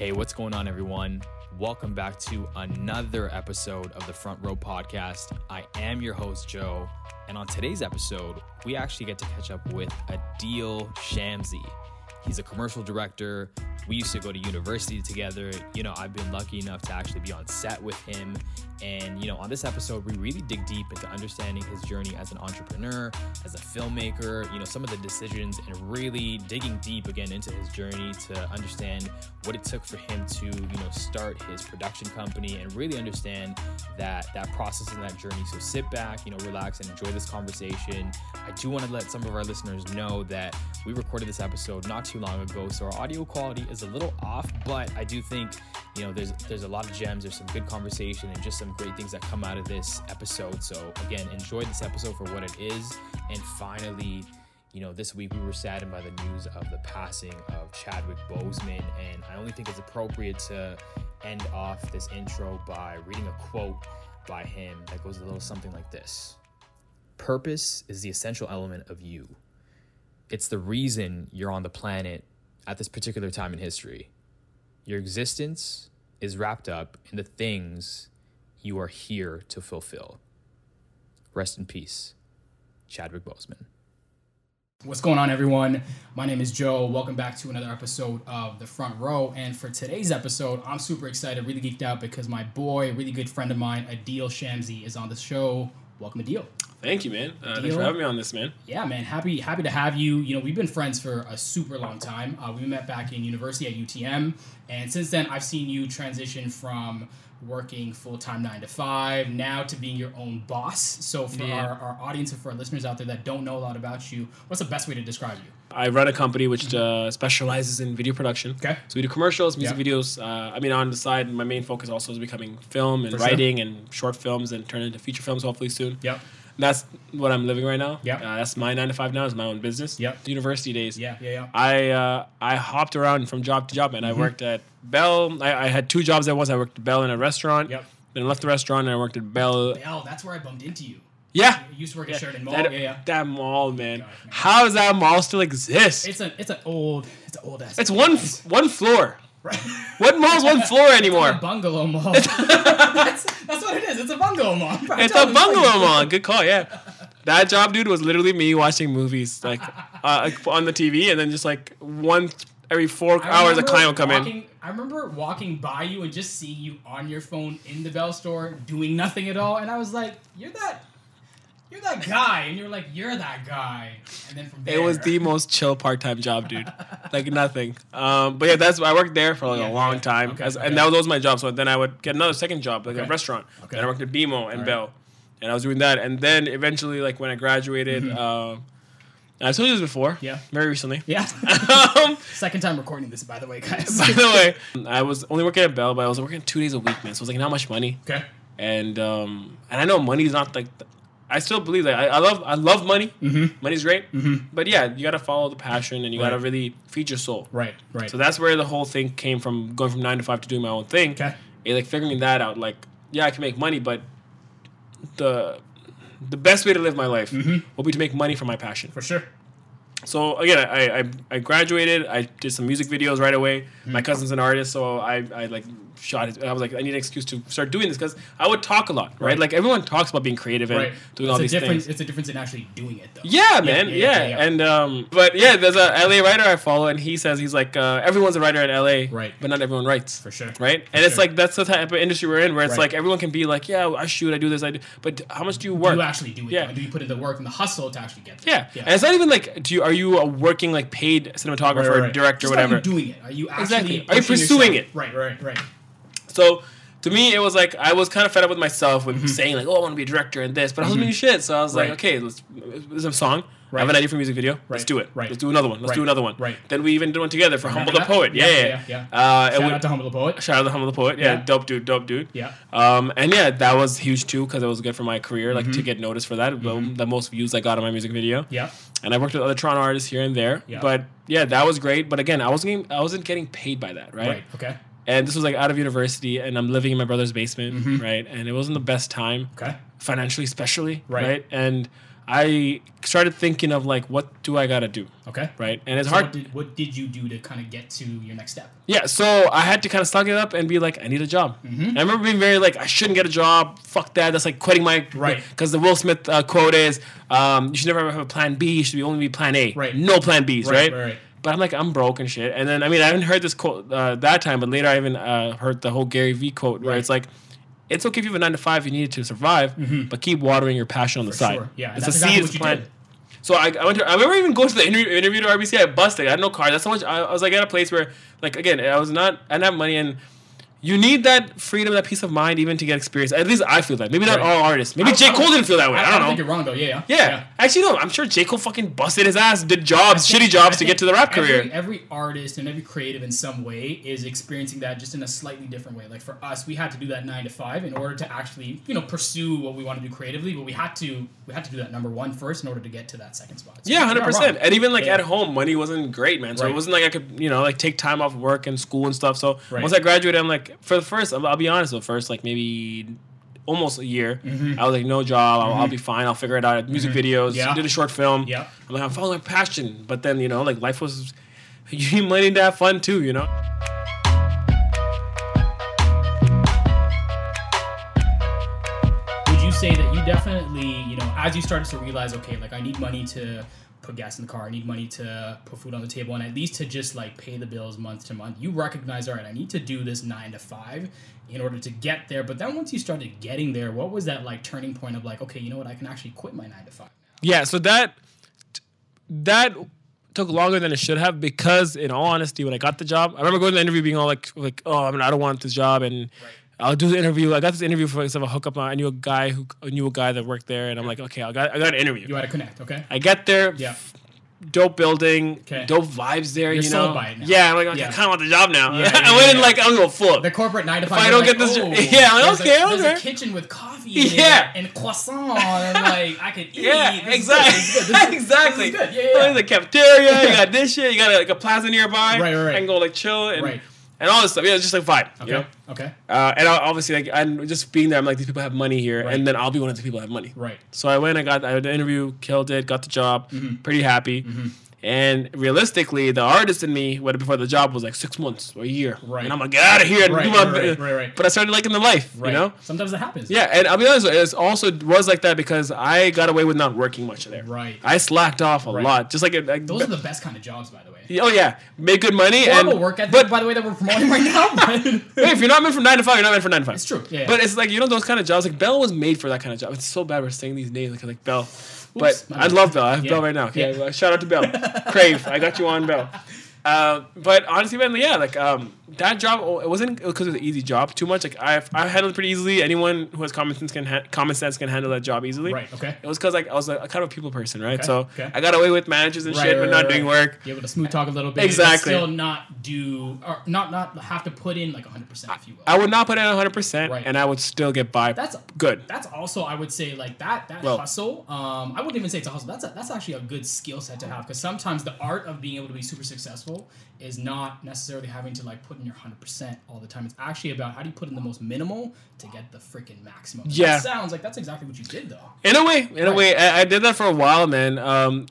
Hey, what's going on, everyone? Welcome back to another episode of the Front Row Podcast. I am your host, Joe, and on today's episode, we actually get to catch up with Adeel Shamsi. He's a commercial director. We used to go to university together. You know, I've been lucky enough to actually be on set with him. And, you know, on this episode, we really dig deep into understanding his journey as an entrepreneur, as a filmmaker, you know, some of the decisions, and really digging deep again into his journey to understand what it took for him to, you know, start his production company and really understand that that process and that journey. So sit back, you know, relax and enjoy this conversation. I do want to let some of our listeners know that we recorded this episode not too long ago, so our audio quality is a little off, but I do think you know there's there's a lot of gems, there's some good conversation, and just some great things that come out of this episode. So again, enjoy this episode for what it is, and finally. You know, this week we were saddened by the news of the passing of Chadwick Boseman, and I only think it's appropriate to end off this intro by reading a quote by him that goes a little something like this Purpose is the essential element of you. It's the reason you're on the planet at this particular time in history. Your existence is wrapped up in the things you are here to fulfill. Rest in peace, Chadwick Boseman. What's going on, everyone? My name is Joe. Welcome back to another episode of The Front Row. And for today's episode, I'm super excited, really geeked out because my boy, a really good friend of mine, Adeel Shamsi, is on the show. Welcome, Adeel. Thank you, man. Uh, thanks for having me on this, man. Yeah, man. Happy happy to have you. You know, we've been friends for a super long time. Uh, we met back in university at UTM, and since then, I've seen you transition from working full time nine to five now to being your own boss. So for Yeah. our, our audience and for our listeners out there that don't know a lot about you, what's the best way to describe you? I run a company which uh, specializes in video production. Okay. So we do commercials, music Yeah. videos. Uh, I mean, on the side, my main focus also is becoming film and For sure. writing and short films and turn into feature films hopefully soon. Yep. That's what I'm living right now. Yeah. Uh, that's my nine to five now. Is my own business. Yep. The university days. Yeah. Yeah. Yeah. I uh, I hopped around from job to job, and Mm-hmm. I worked at Bell. I, I had two jobs at once. I worked at Bell in a restaurant. Yep. Then I left the restaurant and I worked at Bell. Bell, that's where I bumped into you. Yeah. You used to work at Sheridan Mall. That, yeah, yeah. that mall, man. Gosh, man. How does that mall still exist? It's a it's an old it's an old ass. It's one one floor. Right. What mall's one floor a anymore? bungalow mall. that's, that's what it is. It's a bungalow mall. It's a bungalow mall. Good call. Yeah, that job, dude, was literally me watching movies like uh, on the TV, and then just like one every four I hours a client would come in. I remember walking by you and just seeing you on your phone in the Bell store doing nothing at all, and I was like, "You're that, you're that guy," and you're like, "You're that guy," and then from there, It was the most chill part time job, dude. Like nothing. Um, but yeah, that's I worked there for like Yeah, a long yeah. time, Okay, as, okay. and that was always my job. So then I would get another second job, like Okay. a restaurant. Okay. Then I worked at BMO and right. Bell, and I was doing that. And then eventually, like when I graduated, um, I told you this before. Mm-hmm. Yeah. Very recently. yeah. um, Second time recording this, by the way, guys. by the way, I was only working at Bell, but I was working two days a week, man. So it was like not much money, okay. and um, and I know money's not like. I still believe that I, I love I love money. Mm-hmm. Money's great, mm-hmm. but yeah, you got to follow the passion and you got to really feed your soul. Right. Right. So that's where the whole thing came from, going from nine to five to doing my own thing. okay. And like figuring that out, like yeah, I can make money, but the the best way to live my life mm-hmm. will be to make money from my passion. For sure. So again, I, I I graduated. I did some music videos right away. My mm-hmm. cousin's an artist, so I, I like shot. His, I was like, I need an excuse to start doing this because I would talk a lot, right? Right. Like everyone talks about being creative and Right. doing it's all a these things. It's a difference in actually doing it, though. Yeah, man. yeah, Yeah, yeah, yeah. and um, but yeah, there's a LA writer I follow, and he says he's like, uh, everyone's a writer at LA, Right. But not everyone writes, For sure. right? And it's sure. like that's the type of industry we're in, where it's Right. like everyone can be like, yeah, I shoot, I do this, I do, but how much do you work? Do work? you actually do it? Yeah. though? Do you put in the work and the hustle to actually get there? yeah. Yeah. and it's not even like, do you are you a working like paid cinematographer, Right, right, right. director, Just whatever? Are you doing it? Are you actually Exactly. Are you pursuing yourself? it? Right, right, right. So to me, it was like I was kind of fed up with myself Mm-hmm. with saying like, "Oh, I want to be a director and this," but I wasn't doing shit. So I was Right. like, "Okay, let's. There's a song. I have an idea for a music video. Right. Let's do it. Right. Let's do another one. Let's do another one. Right. Then we even did one together for Humble the Poet. Yeah, Yeah, yeah, yeah, Uh, Shout we- out to Humble the Poet. Shout out to Humble the Poet. Yeah, Yeah. dope dude, dope dude. Yeah. Um, and yeah, that was huge too because it was good for my career, like Mm-hmm. to get noticed for that. The, the most views I got on my music video. Yeah. And I worked with other Toronto artists here and there. Yeah. But yeah, that was great. But again, I wasn't getting, I wasn't getting paid by that, right? Right. Okay. And this was like out of university, and I'm living in my brother's basement, Mm-hmm. right? And it wasn't the best time Okay. financially, especially, Right. right? And I started thinking of like, what do I gotta do, Okay. right? And it's So hard. What did, what did you do to kind of get to your next step? Yeah, so I had to kind of suck it up and be like, I need a job. Mm-hmm. I remember being very like, I shouldn't get a job. Fuck that. That's like quitting my Right. Because the Will Smith uh, quote is, um, you should never ever have a plan B. You should be only be plan A. Right. No plan Bs. Right. right, right. But I'm like, I'm broke and shit. And then I mean, I haven't heard this quote uh, that time, but later I even uh, heard the whole Gary Vee quote where Right. it's like. It's okay if you have a nine to five, you need it to survive, but keep watering your passion on the side. Mm-hmm. sure. Yeah, it's a exactly seeds what you plan. did. So I, I went to, I remember even going to the interview, interview to RBC. I busted. I had no car. That's how much I, I was like at a place where, like, again, I was not, I didn't have money, and you need that freedom, that peace of mind, even to get experience. At least I feel that. Maybe not Right. all artists. Maybe I- J I- Cole didn't feel that way. I, don't know. think you're wrong though. Yeah, yeah. yeah. actually, no. I'm sure J Cole fucking busted his ass, did jobs, think- shitty jobs to get to the rap every, career. Every artist and every creative in some way is experiencing that just in a slightly different way. Like for us, we had to do that nine to five in order to actually, you know, pursue what we want to do creatively. But we had to, we had to do that number one first in order to get to that second spot. So Yeah, hundred percent. And even like Yeah. at home, money wasn't great, man. So Right. it wasn't like I could, you know, like take time off work and school and stuff. So Right. once I graduated, I'm like, for the first, I'll, be honest, the first like maybe almost a year, Mm-hmm. I was like, no job, I'll, I'll be fine, I'll figure it out. Music videos, Yeah. did a short film. Yeah. I'm like, I'm following my passion, but then you know, like life was, you need money to have fun too, you know. As you started to realize, okay, like I need money to put gas in the car, I need money to put food on the table, and at least to just like pay the bills month to month, you recognize, all right, I need to do this nine to five in order to get there. But then once you started getting there, what was that like turning point of like, okay, you know what, I can actually quit my nine to five now? Yeah, so that that took longer than it should have because, in all honesty, when I got the job, I remember going to the interview being all like, like, oh, I mean, I don't want this job, and I'll do the interview. I got this interview for of a hookup. I knew a guy who I knew a guy that worked there, and I'm like, okay, I got I got an interview. You had to connect, okay? I get there, Yeah. dope building, 'Kay. dope vibes there. You're you know, by it now. yeah. I'm like, okay, Yeah. I kind of want the job now. Yeah, I yeah, went in like I'm going full. The corporate nine to five. I don't like, get this- oh, Yeah, I'm there's okay, A, there's a kitchen with coffee. Yeah. it and croissant, and like I could eat. Yeah, This exactly. is good, this is- exactly. This is good. Yeah, Oh, yeah, there's a cafeteria. You got this shit. You got a, like a plaza nearby. Right, right, right. I can go like chill and Right. And all this stuff. Yeah, it's just like vibe. Okay. You know? Okay. Uh, and I, obviously, like, I'm just being there. I'm like, these people have money here, Right. and then I'll be one of the people that have money. Right. So I went. I got I had the interview, killed it, got the job, Mm-hmm. pretty happy. And realistically, the artist in me, what before the job was like six months or a year. Right. And I'm like, get out of here. and Right, do my- right, right, right. But I started liking the life. Right. You know. Sometimes it happens. Yeah, and I'll be honest, it also was like that because I got away with not working much there. Right. I slacked off a Right. lot, just like, it- like Those are the best kind of jobs, by the way. oh yeah, make good money Horrible and work ethic, but by the way, that we're promoting right now. But hey, if you're not meant for nine to five, you're not meant for nine to five. it's true. Yeah. But it's like you know those kind of jobs. Like Bell was made for that kind of job. It's so bad we're saying these names like like Bell, but I love Bell. I have Yeah. Bell right now. Okay, Yeah. shout out to Bell. Crave, I got you on Bell. Uh, but honestly, man, yeah, like um, that job, oh, it wasn't because it was an easy job too much. Like I, I handled it pretty easily. Anyone who has common sense can ha- common sense can handle that job easily. right. Okay. It was because like I was like, a kind of a people person, right? Okay, So okay. I got away with managers and Right, shit, right, but not right, doing work. Be able to smooth talk a little bit. Exactly. Still not do or not not have to put in like 100 percent, if you will. I would not put in 100, percent Right. and I would still get by. That's good. That's also, I would say, like that that Well- hustle. Um, I wouldn't even say it's a hustle. That's a, that's actually a good skill set to have because sometimes the art of being able to be super successful is not necessarily having to like put in your hundred percent all the time. It's actually about how do you put in the most minimal to get the freaking maximum. Yeah. that sounds like that's exactly what you did though. In a way, in a way, I, I did that for a while, man. Um,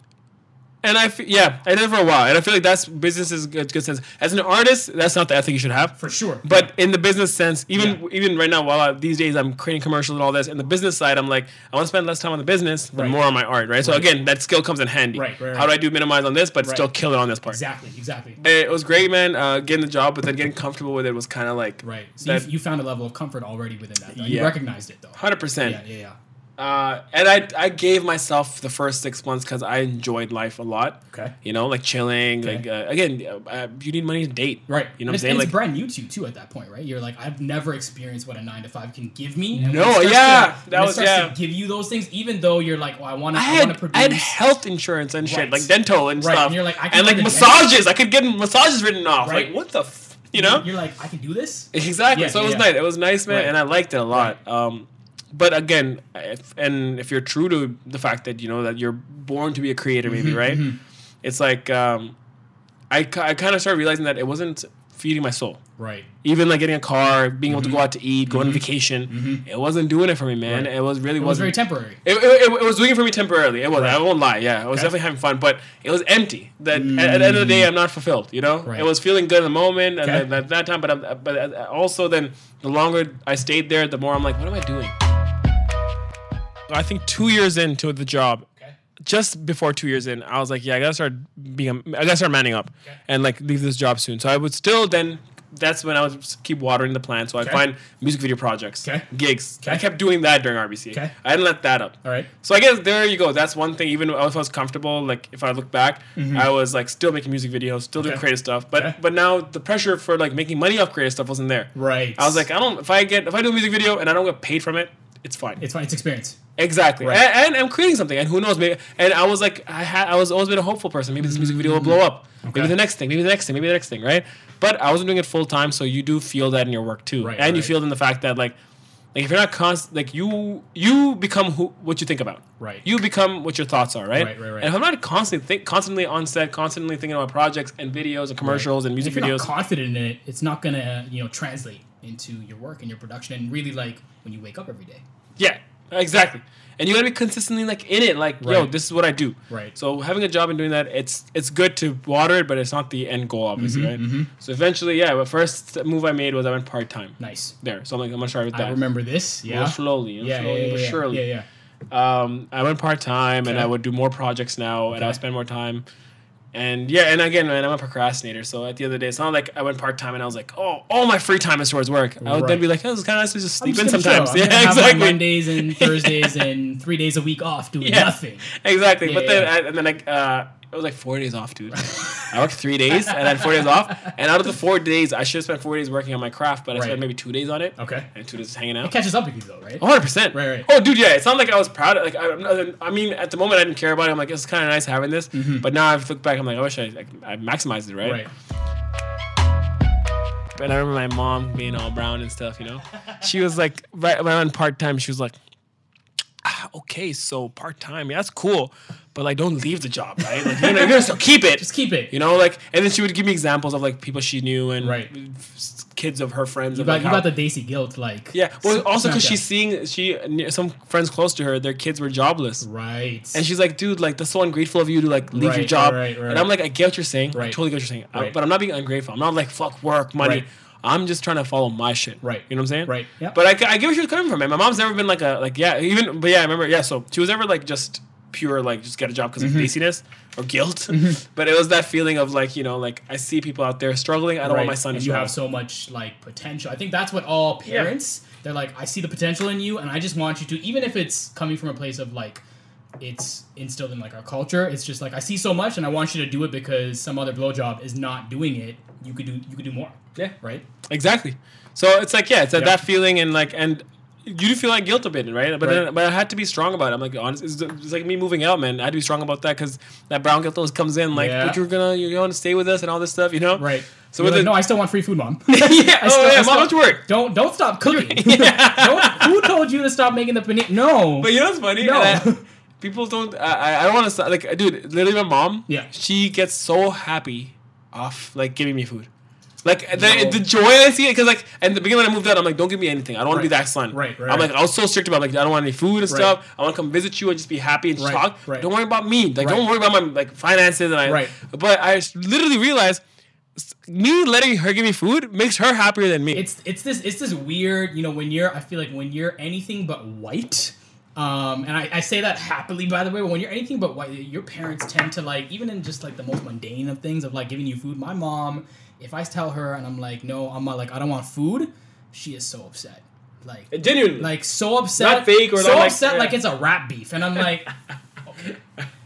and I, fe- yeah, I did it for a while, and I feel like that's business is good, good sense. As an artist, that's not the ethic you should have. For sure. But in the business sense, even Yeah. even right now, while I, these days I'm creating commercials and all this, in the business side, I'm like, I want to spend less time on the business, but Right. more on my art, right? So Right. again, that skill comes in handy. Right, right, How do. I do minimize on this, but still kill it on this part? exactly, exactly. It was great, man. Uh, getting the job, but then getting comfortable with it was kind of like Right. So That- you, you found a level of comfort already within that. Though. You Yeah. recognized it though. hundred percent. Yeah, yeah, yeah. Uh, and I I gave myself the first six months because I enjoyed life a lot. Okay. You know, like chilling. Okay. Like uh, again, uh, you need money to date. Right. You know And what I'm it's, saying? and Like brand new to you too at that point, right? You're like, I've never experienced what a nine to five can give me. And No, it starts yeah, to, that was- yeah. to give you those things, even though you're like, well, I want to, I, want had to produce. I had health insurance and shit, Right. like dental and Right, stuff. and you're like, I can and like massages. I could get massages written off. Right. Like what the, f- you know? You're like, I can do this. Exactly. Yeah, so it was yeah. nice. It was nice, man, Right. and I liked it a lot. Um, but again, if, and if you're true to the fact that you know that you're born to be a creator, maybe Mm-hmm, right? Mm-hmm. It's like um, I, I kind of started realizing that it wasn't feeding my soul. Right. Even like getting a car, being able to go mm-hmm. out to eat, go on mm-hmm. vacation, it wasn't doing it for me, man. Right. It was really It was wasn't. very temporary. It, it, it, was doing it for me temporarily. It was. Right. I won't lie. Yeah, I was Okay. definitely having fun, but it was empty. That at, at the end of the day, I'm not fulfilled. You know, Right. it was feeling good in the moment, and Okay. then at that time. But I'm, but uh, also then the longer I stayed there, the more I'm like, what am I doing? I think two years into the job, Okay. just before two years in, I was like, yeah, I gotta start being, I gotta start manning up, Okay. and like leave this job soon. So I would still then. That's when I would keep watering the plant. So I Okay. find music video projects, Okay. gigs. I kept doing that during RBC. Okay. I didn't let that up. All right. So I guess there you go. That's one thing. Even if I was comfortable, like if I look back, I was like still making music videos, still doing Mm-hmm. Creative stuff. But but now the pressure for like making money off creative stuff wasn't there. Right. I was like, I don't. If I get if I do a music video and I don't get paid from it, it's fine. it's fine. It's experience. exactly. Right. And, and I'm creating something, and who knows? Maybe. And I was like, I had I was always been a hopeful person. Maybe this music video will blow up. Okay. Maybe the next thing. Maybe the next thing. Maybe the next thing. Right. But I wasn't doing it full time, so you do feel that in your work too, Right, and you feel it in the fact that like. Like if you're not constant, like you you become who what you think about. Right. You become what your thoughts are, right? Right, right, right. And if I'm not constantly think, constantly on set, constantly thinking about projects and videos and commercials and If music you're videos, not confident in it, it's not gonna uh, you know translate into your work and your production and really like when you wake up every day. yeah, exactly. And you gotta be consistently like in it, like yo, this is what I do. Right. So having a job and doing that, it's it's good to water it, but it's not the end goal, obviously, Mm-hmm, right? So eventually, yeah. The first move I made was I went part time Nice. there. So I'm like, I'm gonna start with that. I remember this. Yeah. slowly, you know, Yeah, yeah, slowly yeah, but yeah, surely. yeah, yeah. um, I went part time and I would do more projects now and I would spend more time. And yeah, and again, man, I'm a procrastinator. So at the end of the day, it's not like I went part time and I was like, oh, all my free time is towards work. I would then Right. be like, oh, it's kind of nice to just sleep in just gonna sometimes. Yeah, gonna have my exactly. Mondays and Thursdays and three days a week off doing Yeah. nothing. Exactly. but Yeah, then. I, and then like, uh, it was like four days off, dude. I worked three days and then four days off. And out of the four days, I should have spent four days working on my craft, but I Right. spent maybe two days on it. Okay. And two days just hanging It out. catches up with you though, right? 100 percent. Right, right. Oh, dude, yeah. It's not like I was proud. Of, like, I, I mean, at the moment, I didn't care about it. I'm like, it's kind of nice having this. But now I've looked back. I'm like, I wish I, like, I maximized it, right? Right. And I remember my mom being all brown and stuff. You know, she was like, right when I went part time, she was like, ah, okay, so part time, yeah, that's cool, but like, don't leave the job, right? Like, you know, you're gonna still keep it. Just keep it. You know, like, and then she would give me examples of like people she knew and Right. kids of her friends. You of, got like, you how- got the desi guilt like. yeah. Well, also because she's seeing she some friends close to her, their kids were jobless. Right. And she's like, dude, like that's so ungrateful of you to like leave your job. right, right, right. And I'm like, I get what you're saying. I totally get what you're saying. I- but I'm not being ungrateful. I'm not like fuck work, money. Right. I'm just trying to follow my shit. Right. You know what I'm saying? Right. Yeah. But I, I get where she was coming from. Man. My mom's never been like a like yeah even but yeah I remember yeah so she was never like just pure like just get a job because Mm-hmm. of laziness or guilt. but it was that feeling of like you know like I see people out there struggling. I don't want my son and to you struggle. have so much like potential. I think that's what all parents they're like. I see the potential in you, and I just want you to, even if it's coming from a place of like, it's instilled in like our culture. It's just like I see so much, and I want you to do it because some other blowjob is not doing it. You could do you could do more. Yeah. Right. Exactly. So it's like yeah, it's Yeah. that feeling and like and you do feel like guilt a bit, right? But Right. then, but I had to be strong about it. I'm like honest, it's, it's like me moving out, man. I had to be strong about that because that brown guilt always comes in, like, Yeah. but you're gonna you're going to stay with us and all this stuff, you know? Right. So like, the- no, I still want free food, mom. yeah. I oh still- yeah. I Mom, still- don't worry. Don't don't stop cooking. don't, who told you to stop making the paneer? No. But you know what's funny? No. I- people don't. I, I- I don't want to stop. Like, dude, literally, my mom. Yeah. She gets so happy off like giving me food. Like the, No. the joy I see it because like at the beginning when I moved out I'm like don't give me anything I don't want to be that son Right, right, I'm like I was so strict about like I don't want any food and Right. stuff I want to come visit you and just be happy and Right, talk right. don't worry about me like Right. don't worry about my like finances and I Right. but I literally realized me letting her give me food makes her happier than me it's it's this it's this weird you know when you're i feel like when you're anything but white um and I, I say that happily by the way but when you're anything but white your parents tend to like even in just like the most mundane of things of like giving you food my mom if i tell her and i'm like no i'm not like i don't want food she is so upset like uh, genuinely like so upset Not fake or so not like- upset yeah. like it's a rat beef and i'm like okay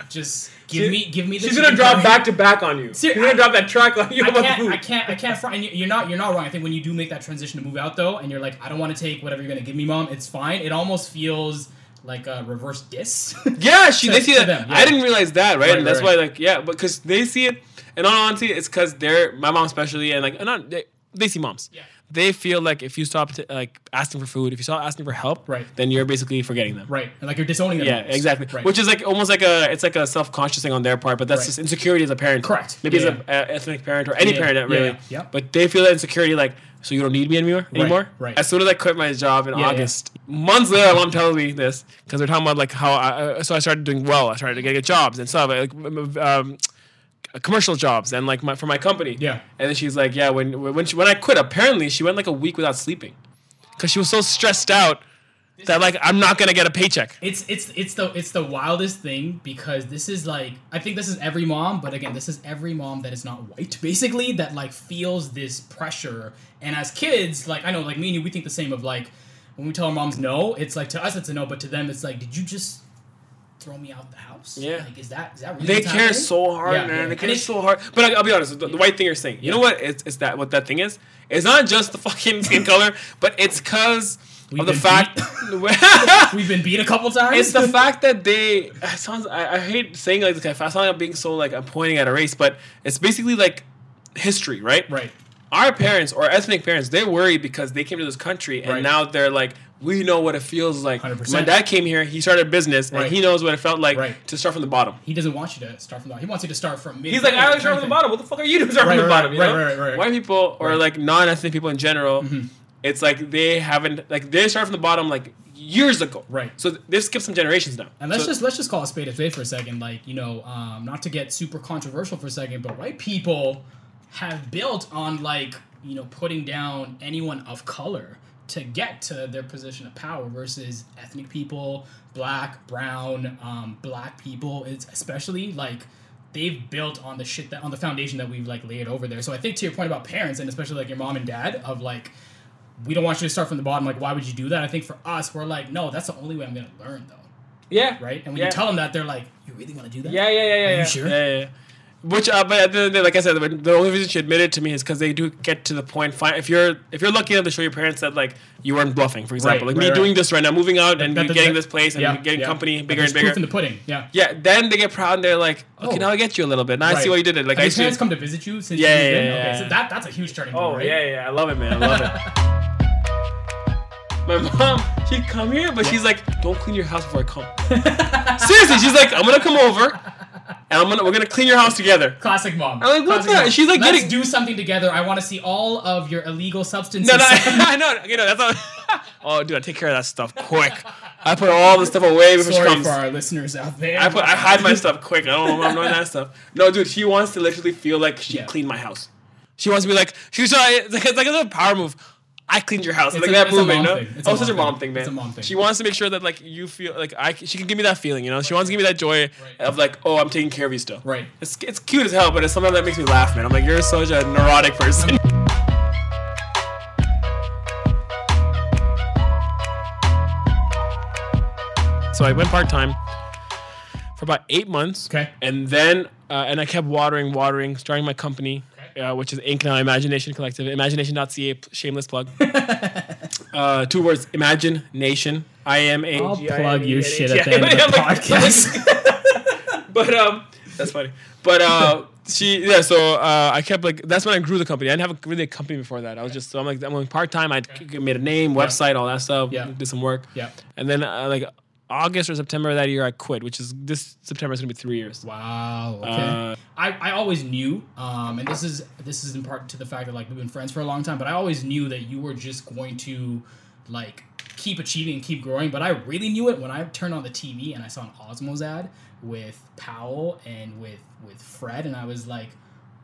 just give She- me give me the she's gonna drop curry. back to back on you Ser- she's gonna drop that track on you I about can't, food I can't, I can't. Fr- and you- you're not, you're not wrong. I think when you do make that transition to move out though, and you're like, I don't want to take whatever you're gonna give me, mom. It's fine. It almost feels like a reverse diss. Yeah, she To- they see that. them, yeah. I didn't realize that, right? Right, and that's right, why, like, yeah, because they see it. And all honesty, it's because they're my mom especially, and like, and not they, they see moms. Yeah. They feel like if you stop t- like asking for food, if you stop asking for help, Right. then you're basically forgetting them. Right. And like you're disowning them. Yeah, exactly. Right. Which is like almost like a it's like a self conscious thing on their part, but that's Right. just insecurity as a parent. Correct. Maybe Yeah, as a, a ethnic parent or any Yeah, parent really. yeah, yeah. But they feel that insecurity like so you don't need me anymore anymore. right. As soon as I quit my job in Yeah, yeah. August, months later, my mom tells me this because they're talking about like how I uh, so I started doing well. I started to get jobs and stuff. Like, um, commercial jobs and like my, for my company. Yeah. And then she's like, yeah, when when she, when I quit, apparently she went like a week without sleeping because she was so stressed out that like I'm not gonna get a paycheck. It's it's it's the it's the wildest thing because this is like I think this is every mom, but again, this is every mom that is not white, basically, that like feels this pressure. And as kids, like I know, like me and you, we think the same of like when we tell our moms no, it's like to us it's a no, but to them it's like, did you just throw me out the house? Yeah. Like is that is that really They care so hard, Yeah, man. yeah. They care so hard. But I, I'll be honest, the, the white thing you're saying. You know what? It's, it's that what that thing is. It's not just the fucking skin color, but it's because We've of the fact. We've been beat a couple times. it's the fact that they. Sounds. I, I hate saying like this. I sound like I'm being so like I'm pointing at a race, but it's basically like history, right? right. Our parents or ethnic parents, they're worried because they came to this country and Right. now they're like, we know what it feels like. 100%. My dad came here, he started a business, Right. and he knows what it felt like Right. to start from the bottom. He doesn't want you to start from the He wants you to start from mid. He's like, I already start from the bottom. What the fuck are you doing start Right, from the right, bottom? you right, know? right, right, right. White people or Right. Mm-hmm. like non-ethnic people in general, it's like they haven't like they start from the bottom like years ago. Right. So th- they skipped some generations now. And let's So- just let's just call a spade a spade for a second. Like you know, um, not to get super controversial for a second, but white people have built on like you know putting down anyone of color to get to their position of power versus ethnic people, black, brown, um, black people. It's especially like they've built on the shit that on the foundation that we've like laid over there. So I think to your point about parents and especially like your mom and dad of like we don't want you to start from the bottom. Like, why would you do that? I think for us, we're like, no, that's the only way I'm gonna learn, though yeah. right? And when Yeah. you tell them that, they're like, "You really want to do that?" Yeah, yeah, yeah, yeah. you yeah. sure? Yeah, yeah, yeah. Which, uh, but at the end of the day, like I said, the only reason she admitted to me is because they do get to the point. Fine, if you're if you're lucky enough to show your parents that like you weren't bluffing, for example, Right, like me right, doing this right now, moving out and getting this place and yeah, getting yeah. company bigger and bigger. Proof in the pudding. Yeah. Yeah, then they get proud and they're like, okay, Oh. now I get you a little bit. Now I see Right. why you did it. Like Have I your parents come to visit you since Yeah, you yeah, yeah, Okay, yeah. so that that's a huge turning point, Oh right? yeah, yeah, yeah, I love it, man. I love it. My mom, she'd come here, but she's like, "Don't clean your house before I come." Seriously, she's like, "I'm gonna come over, and I'm gonna we're gonna clean your house together." Classic mom. I'm like, what Classic the- mom. she's like Let's getting- do something together. I want to see all of your illegal substances. No, no, I know, you know, that's not. oh, dude, I take care of that stuff quick. I put all the stuff away before Sorry she comes. for our listeners out there. I put, I hide my stuff quick. I don't know, I'm doing that stuff. No, dude, she wants to literally feel like she Yeah. cleaned my house. She wants to be like, she's like, it's like a little power move. I cleaned your house. It's like a- that movement, no? It's Oh, such a mom thing. thing, man. It's a mom thing. She wants to make sure that like you feel like I. She can give me that feeling, you know. She wants to give me that joy of like, oh, I'm taking care of you still. Right. It's, it's cute as hell, but it's something that makes me laugh, man. I'm like, you're such a neurotic person. so I went part time for about eight months. Okay. And then, uh, and I kept watering, watering, starting my company, uh, which is Inc. Now Imagination Collective. Imagination.ca, shameless plug. uh, two words, Imagine Nation. I am a. I'll plug your shit at the end of the podcast. but um, that's funny. But uh, she yeah. So uh, I kept like that's when I grew the company. I didn't have a, really a company before that. I was just so I'm like I'm going part time. I made a name, website, all that stuff. Yeah. Did some work. Yeah. And then uh, like August or September of that year, I quit. Which is this September is gonna be three years. Wow. Okay. Uh, I, I always knew, um, and this is this is in part to the fact that like we've been friends for a long time, but I always knew that you were just going to like keep achieving and keep growing. But I really knew it when I turned on the TV and I saw an Osmows ad with Powell and with with Fred, and I was like,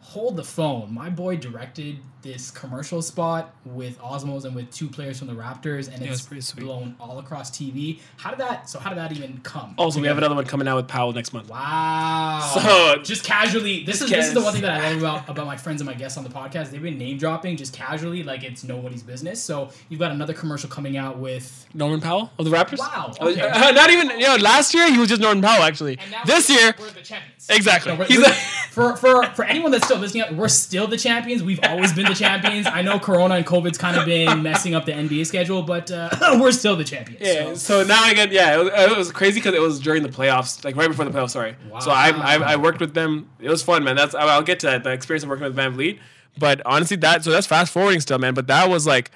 hold the phone. My boy directed this commercial spot with Osmows and with two players from the Raptors, and Yeah, it's it's blown all across TV. How did that? So how did that even come? also, we have another one coming out with Powell next month. Wow. So- just casually, this is Just this is the one thing that I love about about my friends and my guests on the podcast. They've been name dropping just casually, like it's nobody's business. So you've got another commercial coming out with. Norman Powell of the Raptors. Wow, Uh, okay. uh, not even you know. Last year he was just Norman Powell. Actually, And now this year we're the champions. Exactly. So we're- we're- for for for anyone that's still listening, out, we're still the champions. We've always been the champions. I know Corona and COVID's kind of been messing up the NBA schedule, but uh, we're still the champions. Yeah, So. so now I get yeah. It was, it was crazy because it was during the playoffs, like right before the playoffs. Sorry. Wow. So I, I I worked with them. It was fun, man. That's I'll get to that. The experience of working with VanVleet. But honestly, that so that's fast forwarding still, man. But that was like,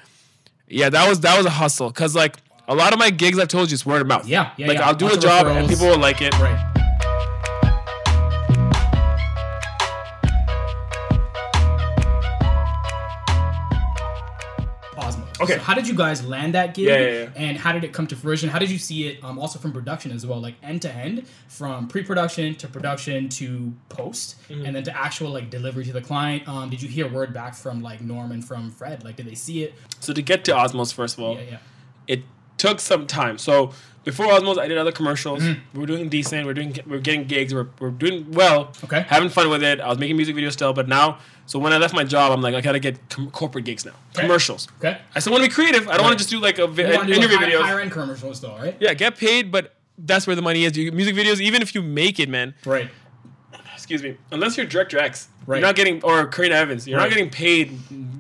yeah, that was that was a hustle because like a lot of my gigs I've told you it's word of mouth. Yeah, yeah, Like yeah. I'll do Lots a job and people will like it. Right. Okay. So how did you guys land that gig? Yeah, yeah, yeah. And how did it come to fruition? How did you see it? Um, also from production as well, like end to end, from pre-production to production to post, Mm-hmm. and then to actual like delivery to the client. Um, did you hear word back from like Norm and from Fred? Like, did they see it? So to get to Osmows, first of all, Yeah, yeah. it took some time. So before Osmows, I did other commercials. Mm-hmm. We were doing decent. We're doing we're getting gigs. We're, we're doing well. Okay. Having fun with it. I was making music videos still, but now, so when I left my job, I'm like, I gotta get com- corporate gigs now, Okay. commercials. Okay. I still want to be creative. I don't want to just do like a vi- You do interview high, videos. higher end commercials though, right? Yeah, get paid, but that's where the money is. You, music videos, even if you make it, man. Right. Excuse me. Unless you're Director X, Right. you're not getting or Karena Evans, you're Right. not getting paid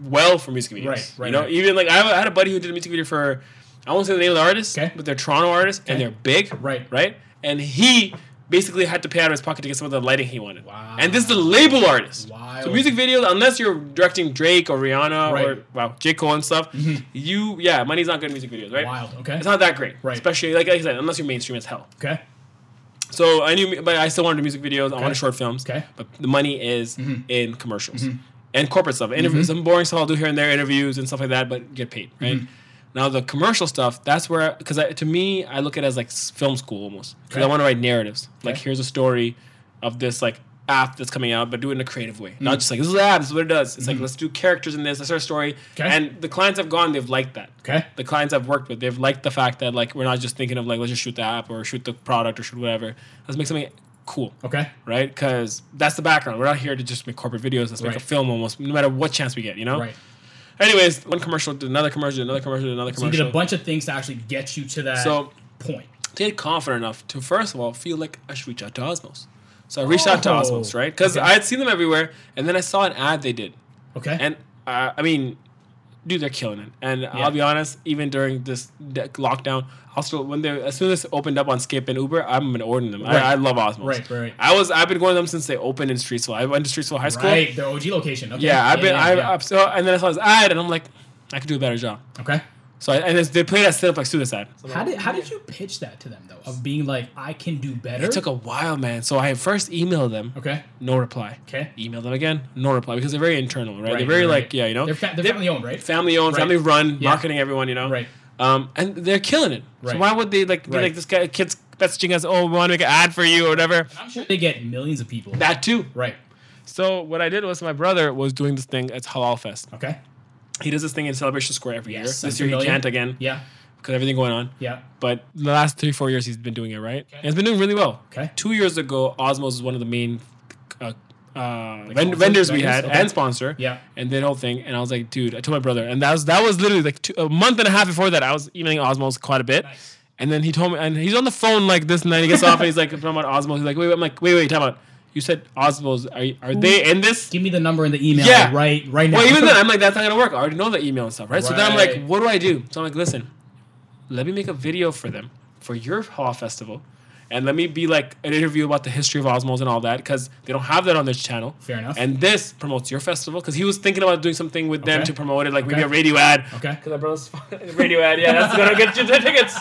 well for music videos. Right, right, You know, right. even like I, have, I had a buddy who did a music video for, I won't say the name of the artist, Okay. but they're Toronto artists and they're big. Right. Right. And he basically had to pay out of his pocket to get some of the lighting he wanted. Wow. And this is the label artist. Wild. So music videos, unless you're directing Drake or Rihanna or Right. Mm-hmm. wow J Cole and stuff, you yeah, money's not good in music videos, right? Wild. Okay. It's not that great, Right. Especially like I said, unless you're mainstream as hell. Okay. So I knew, but I still wanted music videos. I wanted short films. Okay. Mm-hmm. But the money is in commercials and corporate stuff. Interviews, some boring stuff I'll do here and there, interviews and stuff like that, but get paid, right? Now the commercial stuff, that's where, because to me, I look at it as like film school almost. Because Okay. I want to write narratives. Like Okay. here's a story of this like app that's coming out, but do it in a creative way. Mm. Not just like this is an app, this is what it does. It's like let's do characters in this. Let's start a story. Okay. And the clients I've gone, they've liked that Okay. the clients I've worked with, they've liked the fact that like we're not just thinking of like let's just shoot the app or shoot the product or shoot whatever. Let's make something cool, Okay. right? Because that's the background. We're not here to just make corporate videos. Let's make a film almost, no matter what chance we get, you know. Right. Anyways, one commercial, did another commercial, did another commercial, did another commercial. So you did a bunch of things to actually get you to that So- point. to get confident enough to first of all feel like I should reach out to Osmows. So I reached out to Oh, Osmows, right? Because okay. I had seen them everywhere, and then I saw an ad they did, Okay. and uh, I mean, dude, they're killing it. And Yeah. I'll be honest, even during this lockdown, Still when they as soon as it opened up on Skip and Uber, I'm gonna order them. Right. I, I love Osmows. Right, right. I was I've been going to them since they opened in Streetsville. I went to Streetsville High School. right. The OG location. Okay. Yeah, I've been. yeah, I yeah. I'm so and then I saw this ad, and I'm like, I could do a better job. Okay. So I, and they played that setup like suicide. So How did how did you pitch that to them though? Of being like, I can do better. it took a while, man. So I first emailed them, okay. no reply. Okay. Email them again, no reply because they're very internal, right? Right, they're very right, like, yeah, you know, They're, fa- they're family owned, right? family owned, Right. family run, Yeah. marketing everyone, you know. Right. Um, and they're killing it. So why would they like be Right. like this guy kid's messaging us? Oh, we want to make an ad for you or whatever. I'm sure they get millions of people. That too. right. So what I did was my brother was doing this thing. at Halal Fest. Okay. He does this thing in Celebration Square every Yes, year. This year he can't again Yeah. because everything going on. Yeah. But the last three four years he's been doing it right, and it's been doing really well. Okay. Two years ago, Osmows was one of the main. Uh, uh, ven- vendors we vendors? had Okay. and sponsor Yeah. and did the whole thing and I was like dude I told my brother and that was that was literally like two, a month and a half before that I was emailing Osmows quite a bit Nice. and then he told me and he's on the phone like this and then he gets off and he's like talking about Osmows he's like wait, wait I'm like wait wait time out you said Osmows are, are they in this Give me the number in the email. Yeah. Right. Right now. well, even then, I'm like, that's not gonna work. I already know the email and stuff, right? So then I'm like, what do I do? So I'm like, listen, let me make a video for them for your Hall Festival, and let me be like an interview about the history of Osmows and all that because they don't have that on this channel. Fair enough. And this promotes your festival because he was thinking about doing something with them Okay. to promote it, like maybe a radio ad. okay. Because my brother's radio ad, yeah, that's gonna get you the tickets.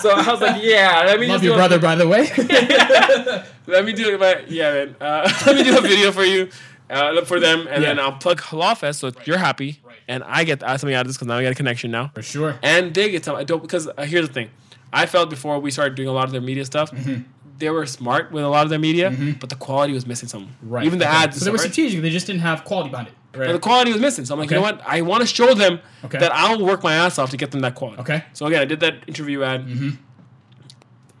So I was like, yeah, let me Love just your do a- brother, by the way. let me do it. But yeah, man. Uh, let me do a video for you, uh, look for them, and Yeah. then I'll plug Halal Fest so you're happy, Right. and I get something out of this because now I got a connection now, For sure. and they get some. I don't because uh, here's the thing. I felt before we started doing a lot of their media stuff, Mm-hmm. they were smart with a lot of their media, but the quality was missing some. Right. Even the okay. ads. So they were strategic. They just didn't have quality behind it. But the quality was missing. So I'm like, you know what? I want to show them Okay. that I'll work my ass off to get them that quality. Okay. So again, I did that interview ad.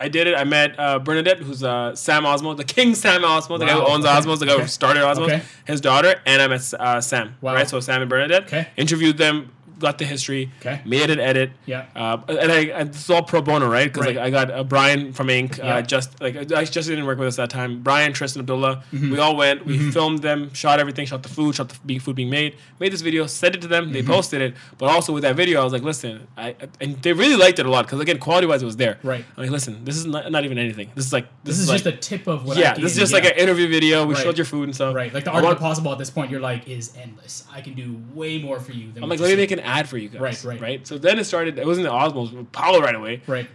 I did it. I met uh, Bernadette, who's uh, Sam Osmo, the King Sam Osmo, the guy who owns okay, Osmows, the guy okay. who started Osmows, Okay. his daughter, and I met uh, Sam. Wow. Right, so Sam and Bernadette. Okay. Interviewed them got the history, Okay. made an edit, Yeah. uh, and I and it's all pro bono, right? Because Right. like I got uh, Brian from Inc. Yeah. Uh, just like I just didn't work with us that time. Brian, Tristan, Abdullah, Mm-hmm. we all went. We filmed them, shot everything, shot the food, shot the food being made, made this video, sent it to them. Mm-hmm. They posted it, but also with that video, I was like, listen, I and they really liked it a lot because again, quality wise, it was there. Right. I'm like, listen, this is not, not even anything. This is like This, is, like, just a tip of what. yeah, this is just yeah. like an interview video. We Right. showed your food and stuff. right, like the art of want- possible at this point. You're like is endless. I can do way more for you than. I'm like, let me make an ad for you guys. Right, right. right. So then it started. It wasn't the Osmows, but Paolo right away. Right.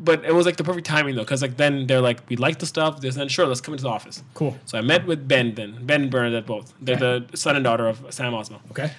But it was like the perfect timing though, because like then they're like, we like the stuff. They said, sure, let's come into the office. Cool. So I met with Ben then, Ben and Bernadette both. They're Okay. the son and daughter of Sam Osmo. Okay.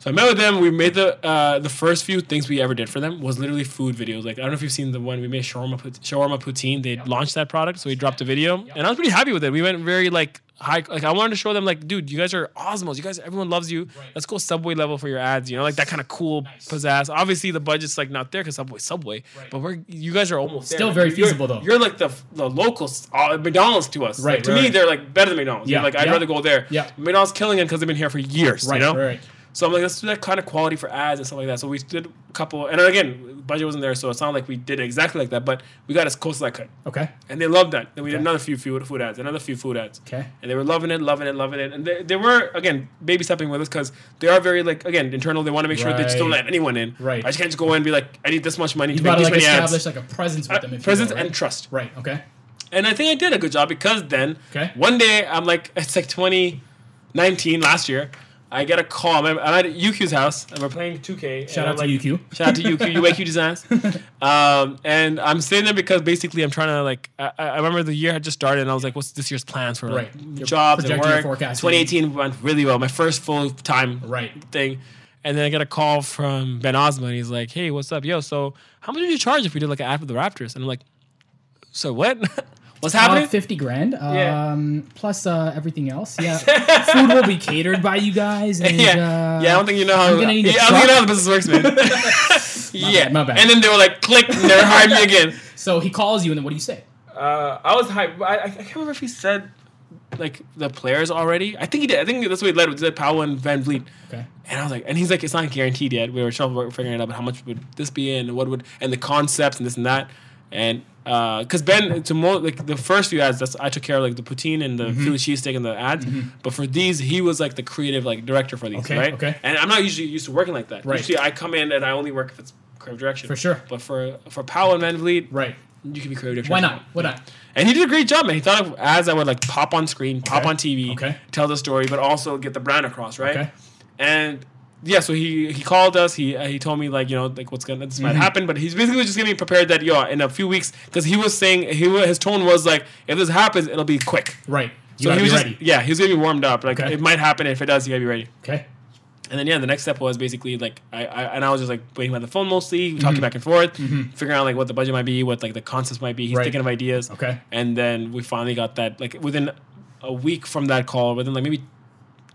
So I met with them. We made the uh, the first few things we ever did for them was literally food videos. Like I don't know if you've seen the one we made shawarma put- shawarma poutine. They launched that product, so we dropped a video, and I was pretty happy with it. We went very like high. Like I wanted to show them like, dude, you guys are Osmows. You guys, everyone loves you. Right. Let's go Subway level for your ads. You know, like that kind of cool Nice. pizzazz. Obviously the budget's like not there because Subway Subway, Right. but we're you guys are almost Still there. very You're- feasible, though. You're like the the locals, uh, McDonald's to us. Right, Like, to right, me, they're like better than McDonald's. Yeah, Like I'd yeah. rather go there. Yeah. McDonald's killing it because they've been here for years. Right. You know. Right. So I'm like, let's do that kind of quality for ads and stuff like that. So we did a couple, and again, budget wasn't there, so it's not like we did it exactly like that, but we got as close as I could, Okay. and they loved that. Then we did another few food, food ads, another few food ads, Okay. and they were loving it, loving it, loving it, and they, they were again baby stepping with us because they are very like again internal. They want to make sure they just don't let anyone in. Right. I just can't just go in and be like, I need this much money You to make these like many establish ads. like a presence with uh, them. If Presence you will, right? and trust. Right. Okay. And I think I did a good job because then Okay. one day I'm like it's like 2019 last year. I get a call. I'm, at UQ's house and we're playing 2K. Shout out I'm to like, UQ. Shout out to UQ, UAQ Designs. Um, and I'm sitting there because basically I'm trying to like. I, I remember the year had just started and I was like, "What's this year's plans for like Right. Jobs and work?" forecast. 2018 went really well. My first full time Right. thing. And then I get a call from Ben Osma and he's like, "Hey, what's up, yo? So how much did you charge if we did like an ad for the Raptors?" And I'm like, "So what? what's happening?" Uh, Fifty grand. Yeah. Um, plus uh, everything else. Yeah. Food will be catered by you guys. And, yeah, uh, yeah. I don't think you know how. I'm gonna need a yeah, I don't think you know how the business works, man. yeah, bad, my bad. And then they were like, "Click," and they hired me again. So he calls you, and then what do you say? Uh, I was hyped. I, I can't remember if he said like the players already. I think he did. I think that's what he led with. He said Powell and VanVleet. Okay. And I was like, and he's like, it's not guaranteed yet. We were trying to figuring it out, but how much would this be in, and what would, and the concepts and this and that, and because Ben, to more like the first few ads, that's I took care of like the poutine and the Mm-hmm. Philly cheesesteak and the ads, but for these, he was like the creative like director for these, Okay, right? okay. And I'm not usually used to working like that. Right. Usually, I come in and I only work if it's creative direction. For sure. But for for Powell and VanVleet, Right. you can be creative. Why not? Why not? And he did a great job, man. He thought of ads that would like pop on screen, pop on TV, Okay. tell the story, but also get the brand across, right? Okay. And yeah, so he he called us. He uh, he told me like you know like what's gonna this might Mm-hmm. happen, but he's basically just getting me prepared that yo in a few weeks because he was saying he his tone was like if this happens it'll be quick. Right. You So he was be just ready. yeah he was getting me warmed up like Okay. it might happen if it does you gotta be ready. Okay. And then yeah, the next step was basically like I, I and I was just like waiting by the phone mostly, Mm-hmm. talking back and forth, figuring out like what the budget might be, what like the concepts might be. He's Right. thinking of ideas. Okay. And then we finally got that like within a week from that call, within like maybe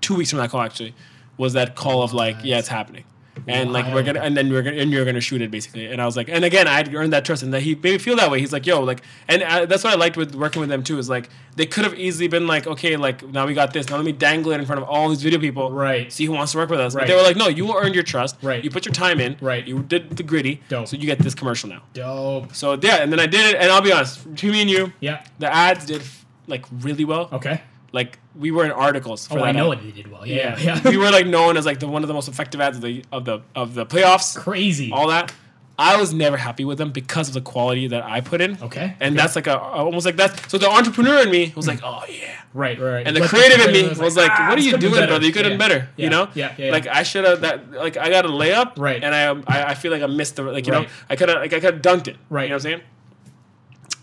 two weeks from that call actually, was that call of like yeah it's happening. And like we're gonna, and then we're gonna, and you're gonna shoot it basically. And I was like, and again, I had earned that trust, and that he made me feel that way. He's like, yo, like, and uh, that's what I liked with working with them too. Is like they could have easily been like, okay, like now we got this. Now let me dangle it in front of all these video people, Right. See who wants to work with us. But Right. they were like, no, you earned your trust. Right. You put your time in. Right. You did the gritty. Dope. So you get this commercial now. Dope. So yeah, and then I did it, and I'll be honest, between me and you, Yeah. the ads did like really well. Okay. Like we were in articles. For Oh, I know ad. it. They did well. Yeah. Yeah, Yeah. we were like known as like the one of the most effective ads of the of the of the playoffs. Crazy. All that. I was never happy with them because of the quality that I put in. Okay. And okay. that's like a almost like that. So the entrepreneur in me was like, oh yeah. right. Right. And the But creative in me was like, "Ah, "What are you be doing, brother? You could have Yeah. done better." Yeah. You know, Yeah. Yeah. Like yeah. I should have that. Like I got a layup, Right. And I, I, I feel like I missed the like you Right. know I could have like I could have dunked it, Right. You know what I'm saying?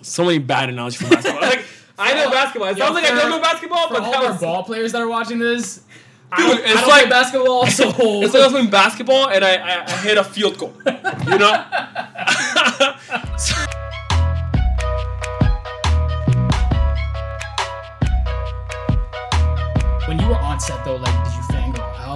So many bad analogies for basketball. like I know basketball. It sounds like I don't know basketball, For but all that our was, ball players that are watching this, I Dude, don't, I it's don't like- play basketball, so it's like I was playing basketball and I, I, I hit a field goal. You know. So- when you were on set though, like did you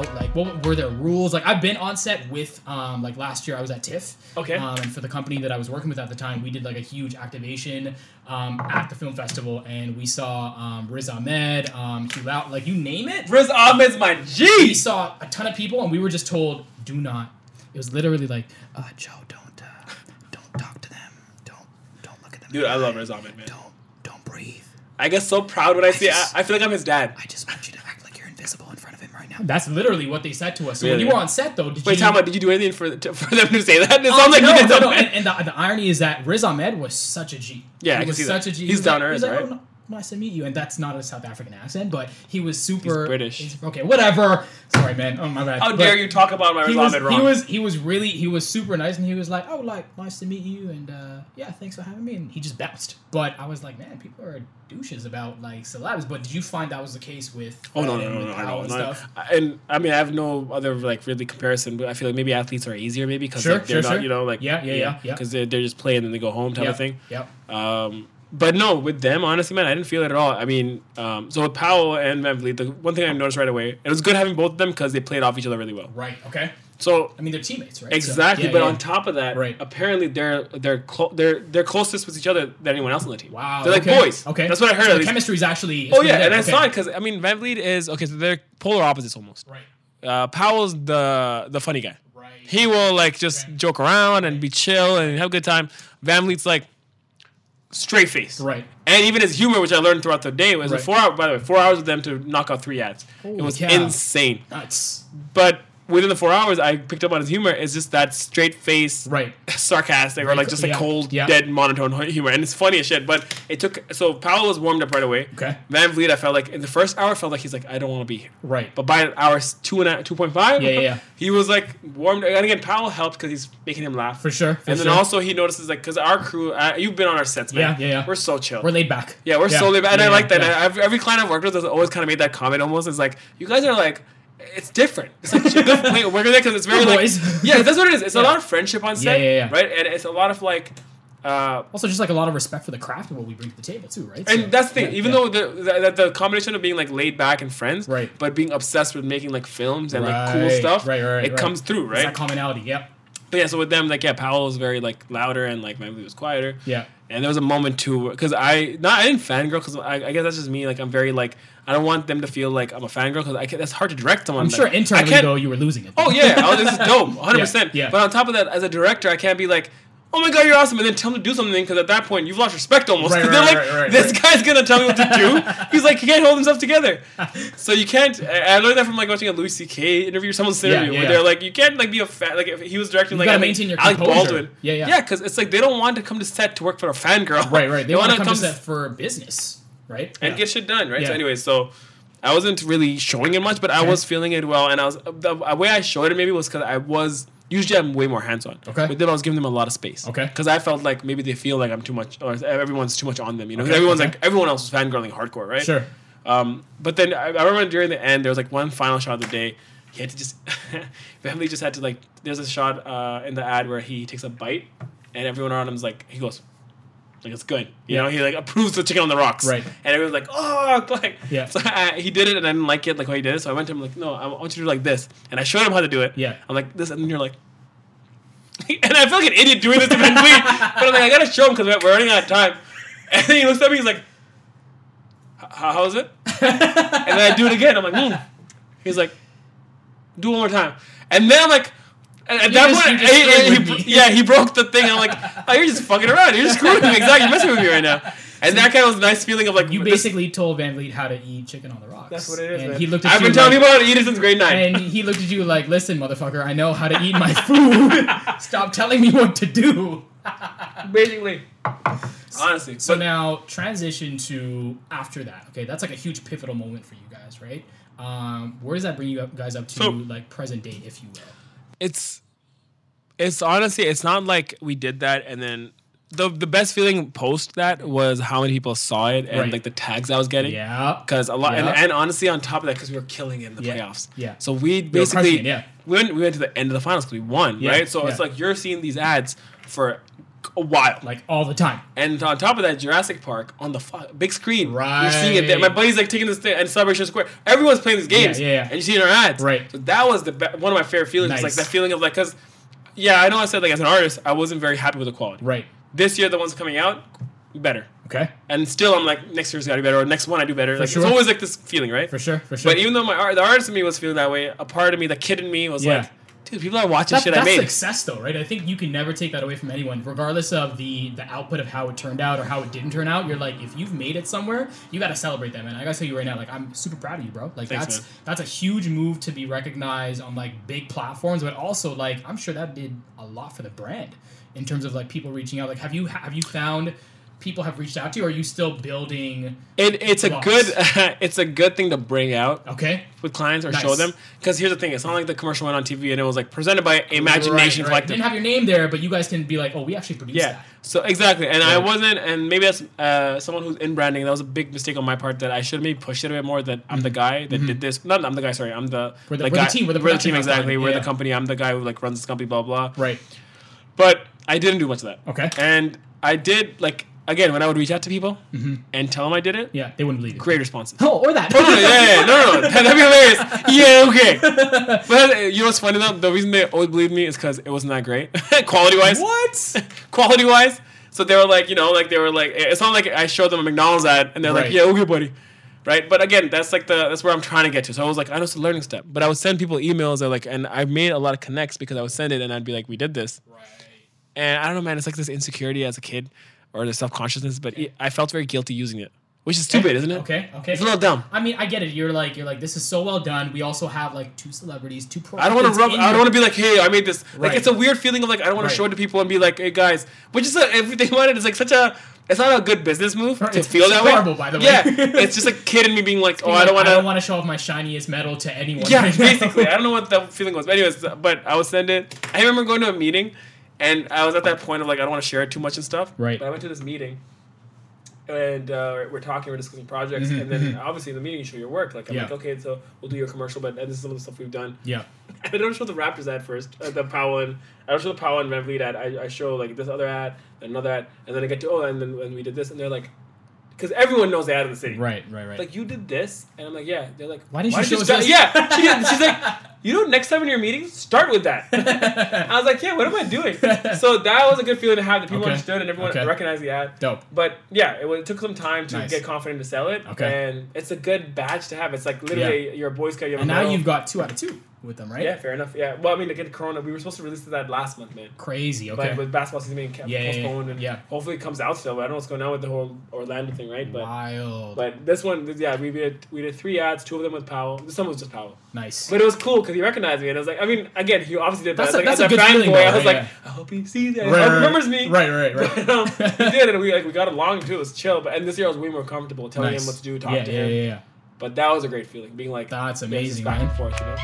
out? Like what were there rules? Like I've been on set with um like last year I was at TIFF. Okay. Um, and for the company that I was working with at the time, we did like a huge activation um at the film festival and we saw um Riz Ahmed, um Hugh Out, like you name it. Riz Ahmed's my G. We saw a ton of people and we were just told do not. It was literally like, uh, Joe, don't, uh, don't talk to them. Don't, don't look at them. Dude, I love. Riz Ahmed, man. Don't, don't breathe. I get so proud when I see just- I, I feel like I'm his dad. I just want you to act like you're invisible in front of him right now. That's literally what they said to us. So when you were on set, though, did Wait, you? Tom, did you do anything for to, for them to say that? It Oh, sounds like no, you did no, no. And, and the, the irony is that Riz Ahmed was such a G. Yeah, I he can was see that. such a G. He's He was down like, to he was earth, like, right? "Oh, nice to meet you. And that's not a South African accent, but he was super British. he's- Okay, whatever. Sorry, man. Oh my bad. How But dare you talk about my He was, Ahmed he was he was really he was super nice and he was like oh like nice to meet you and uh, yeah thanks for having me and he just bounced but I was like man people are douches about like celebs but did you find that was the case with Oh no no and no no! I know. and stuff and I mean, I have no other like really comparison, but I feel like maybe athletes are easier, maybe because Sure, like, they're sure, not, sure. you know, like Yeah, yeah, yeah, yeah. because they're, they're just playing and they go home type yep, of thing. Yeah. Um, but no, with them, honestly, man, I didn't feel it at all. I mean, um, so with Powell and VanVleet, the one thing I noticed right away, it was good having both of them because they played off each other really well. right okay So I mean they're teammates right So, exactly, yeah, but yeah. on top of that, Right. apparently they're they're clo- they're they're closest with each other than anyone else on the team. wow they're like okay, boys. okay that's what I heard. so the chemistry is actually Oh yeah, and I okay. saw it because I mean VanVleet is okay, so they're polar opposites almost. right Uh, Powell's the the funny guy. right He will like just joke around and be chill and have a good time. VanVleet's like straight face. right And even his humor, which I learned throughout the day, was a Right. four hour. By the way, four hours with them to knock out three ads. Holy it was cow. insane. nuts But within the four hours, I picked up on his humor. It's just that straight face, right sarcastic, or like just a yeah, cold, yeah. dead monotone humor, and it's funny as shit. But it took so Powell was warmed up right away. Okay. VanVleet, I felt like in the first hour, felt like he's like, I don't want to be here. right But by hour s- two and a, two point five, Yeah, yeah, he was like warmed. And again, Powell helped because he's making him laugh. for sure for and then sure. also he notices like because our crew, uh, you've been on our sets, man. Yeah, yeah, yeah. We're so chill. we're laid back yeah, we're so laid back, and I like that. every client I've worked with has always kind of made that comment. Almost it's like you guys are like. It's different. It's like shit, good play- working there because it's very We're like yeah, that's what it is. It's a lot of friendship on set, Yeah, yeah, yeah. right? And it's a lot of like, uh, Also, just like a lot of respect for the craft and what we bring to the table too, right? and So, that's the thing. yeah, even yeah. though the, the the combination of being like laid back and friends, Right. but being obsessed with making like films and like cool stuff, right, right, right it right. comes through, It's right? that commonality. Yep. But yeah, so with them, like yeah, Powell was very like louder and like Vleet was quieter. Yeah. And there was a moment too, because I not I didn't fangirl because I, I guess that's just me. Like I'm very like I don't want them to feel like I'm a fangirl because that's hard to direct someone. I'm like, sure internally though you were losing it. Oh yeah, oh, this is dope, 100. percent Yeah, yeah. But on top of that, as a director, I can't be like. Oh my god, you're awesome! And then tell him to do something because at that point you've lost respect almost. Right, right, they're like, right, this guy's gonna tell me what to do. He's like, he can't hold himself together. So you can't. I learned that from like watching a Louis C.K. interview, someone's interview, yeah, where they're like, you can't like be a fan. Like if he was directing, You like gotta I think maintain your Alec composure. Baldwin. Yeah, yeah. Yeah, because it's like they don't want to come to set to work for a fangirl. Right, right. They, want to wanna come to set for business, right? and Yeah. get shit done, right? Yeah. So anyway, so I wasn't really showing it much, but I was feeling it well, and I was the way I showed it maybe was because I was usually I'm way more hands on. Okay. With them, I was giving them a lot of space. Okay. Because I felt like maybe they feel like I'm too much, or everyone's too much on them. You know, Okay, everyone's okay. like everyone else was fangirling hardcore, right? Sure. Um, but then I, I remember during the end, there was like one final shot of the day. He had to just, family just had to like. There's a shot uh, in the ad where he takes a bite, and everyone around him's like, he goes, like it's good. You Yeah. know, he like approves the chicken on the rocks. Right. And everyone's like, oh, like. Yeah. So I, he did it, and I didn't like it, like how he did it. So I went to him like, no, I want you to do like this, and I showed him how to do it. Yeah. I'm like this, and then you're like. And I feel like an idiot doing this to Van but I'm like, I gotta show him because we're running out of time. And then he looks at me, he's like, "H- "How is it?" and then I do it again. I'm like, hmm. He's like, do it one more time. And then I'm like, at, at that just- point, you just he- he- yeah, he broke the thing. I'm like, oh, you're just fucking around. You're just screwing me. Exactly, you're messing with me right now. And that kind of was a nice feeling of like, You this- basically told VanVleet how to eat chicken on the rocks. That's what it is. And man. he looked at I've you been telling like, you about it. Eat it since grade nine. and he looked at you like, "Listen, motherfucker, I know how to eat my food. Stop telling me what to do." Basically, honestly. So but now transition to after that. Okay, that's like a huge pivotal moment for you guys, right? Um, where does that bring you up, guys up to, So- like present date, if you will? It's it's honestly it's not like we did that and then the the best feeling post that was how many people saw it and Right. like the tags I was getting. Yeah, Because a lot, and, Yeah. and honestly, on top of that, because we were killing it in the Yeah. playoffs. Yeah. So we basically crushing it, yeah. we went we went to the end of the finals because we won, Yeah, right? So it's like you're seeing these ads for a while, like all the time. and on top of that, Jurassic Park on the fu- big screen, right? You're seeing it there. My buddy's like taking this thing and Celebration Square. Everyone's playing these games, Yeah, yeah, yeah. and you see our ads, Right. So that was the be- one of my favorite feelings. was like that feeling of like, because yeah, I know I said like as an artist, I wasn't very happy with the quality. Right. This year, the ones coming out, better. Okay. And still, I'm like, next year's got to be better, or next one I do better. Like, sure. It's always like this feeling, right? For sure. For sure. But even though my art, the artist in me was feeling that way, a part of me, the kid in me, was Yeah. like, dude, people are watching That- shit I that's made. success, though, right? I think you can never take that away from anyone, regardless of the the output of how it turned out or how it didn't turn out. You're like, if you've made it somewhere, you got to celebrate that, man. I gotta tell you right now, like, I'm super proud of you, bro. Like, Thanks, that's man. that's a huge move to be recognized on like big platforms, but also like, I'm sure that did a lot for the brand in terms of like people reaching out. Like, have you have you found people have reached out to you? Or are you still building? It, it's a good it's a good thing to bring out Okay, with clients or Nice. show them because here's the thing it's not like the commercial went on TV and it was like presented by Imagination Right, right. Collective Didn't have your name there, but you guys can be like, oh, we actually produced yeah that. so exactly and I wasn't and maybe that's uh, someone who's in branding that was a big mistake on my part that I should have maybe pushed it a bit more that I'm the guy that did this not I'm the guy sorry I'm the Mm-hmm. We're the- we're the team, we're the we're the team exactly it, we're the company I'm the guy who like runs this company blah blah Right. but I didn't do much of that Okay. and I did like again when I would reach out to people Mm-hmm. and tell them I did it Yeah, they wouldn't believe it. great responses Oh, or that. Oh, yeah, yeah, no, no, no, that'd be hilarious. Yeah, okay. But uh, you know what's funny though? The reason they always believed me is because it wasn't that great, quality wise. What? Quality wise. So they were like, you know, like they were like, it's not like I showed them a McDonald's ad and they're Right. like, yeah, okay, buddy. Right, but again, that's like the that's where I'm trying to get to. So I was like, I know it's a learning step, but I would send people emails that like, and I made a lot of connects because I would send it and I'd be like, we did this, Right. and I don't know, man, it's like this insecurity as a kid or the self consciousness, but it, I felt very guilty using it, which is stupid, isn't it? Okay. Okay. It's a little dumb. I mean, I get it. You're like, you're like, this is so well done. We also have like two celebrities, two. I don't want to rub. I don't want to be like, hey, I made this. Like, it's a weird feeling of like I don't want Right. to show it to people and be like, hey guys, which is a, if they want it, it's like such a. It's not a good business move to It's- feel that horrible, way. by the way. Yeah, it's just a kid in me being like, oh, Being I don't like, want I don't to. want to show off my shiniest medal to anyone. Yeah, right basically, I don't know what that feeling was. But anyways, but I would send it. I remember going to a meeting, and I was at that point of like I don't want to share it too much and stuff. Right. But I went to this meeting. And uh, we're talking, we're discussing projects, Mhm, and then mhm. obviously in the meeting you show your work. Like I'm Yeah. like, okay, so we'll do your commercial, but and this is some of the stuff we've done. Yeah. I don't show the Raptors ad first, uh, the Powell and I don't show the Powell and VanVleet ad. I, I show like this other ad, another ad, and then I get to oh, and then when we did this, and they're like, because everyone knows the ad in the city. Right. Right. Right. Like you did this, and I'm like, yeah. They're like, Why didn't you show us start-" this? Yeah, she did. She's like, you know, next time in your meetings, start with that. I was like, yeah, what am I doing? So that was a good feeling to have that people Okay. understood and everyone Okay. recognized the ad. Dope. But yeah, it, it took some time to Nice. get confident to sell it. Okay. And it's a good badge to have. It's like literally you're a Boy Scout. You And now you've got two out of two with them, right? Yeah, fair enough. Yeah. Well, I mean, again, Corona, we were supposed to release that last month, man. Crazy. Okay. But with basketball season being kept Yeah, yeah, yeah. and Yeah. hopefully it comes out still. But I don't know what's going on with the whole Orlando thing, right? But Wild. but this one, yeah, we did we did three ads, two of them with Powell. This one was just Powell. nice. But it was cool because he recognized me, and I was like, I mean, again, he obviously did. But That's I a- like, that's a good feeling, though, I was right? like, I hope he sees it. I Right, hope right, remembers me. Right. Right. Right. But, um, he did, and we like we got along too. It was chill. But and this year I was way more comfortable telling nice. him what to do, talking yeah, to yeah, him. Yeah. Yeah. But that was a great feeling, being like That's amazing, back man. and forth, you know.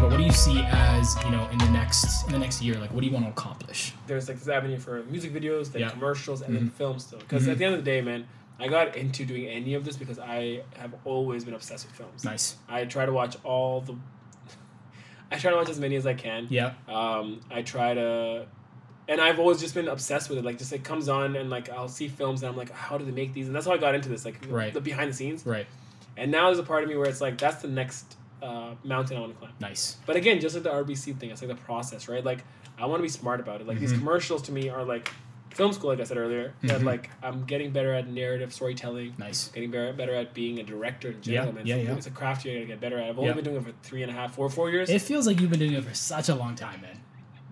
But what do you see as you know in the next in the next year? Like, what do you want to accomplish? there's like this avenue for music videos, then Yeah. commercials, and then Mhm. films still. Because Mhm. at the end of the day, man, I got into doing any of this because I have always been obsessed with films. Nice. I try to watch all the. I try to watch as many as I can. Yeah. Um, I try to, and I've always just been obsessed with it. Like, just it comes on, and like I'll see films, and I'm like, how do they make these? And that's how I got into this, like Right. the behind the scenes. Right. And now there's a part of me where it's like, that's the next uh, mountain I want to climb. Nice. But again, just like the RBC thing, it's like the process, right? Like I want to be smart about it. Like these Mhm. commercials to me are like film school, like I said earlier. That Mhm. like I'm getting better at narrative storytelling, Nice. getting better better at being a director in general. Yeah, man. yeah, it's, yeah. it's a craft you're gonna get better at. I've only Yeah. been doing it for three and a half, four, four years. It feels like you've been doing it for such a long time, man.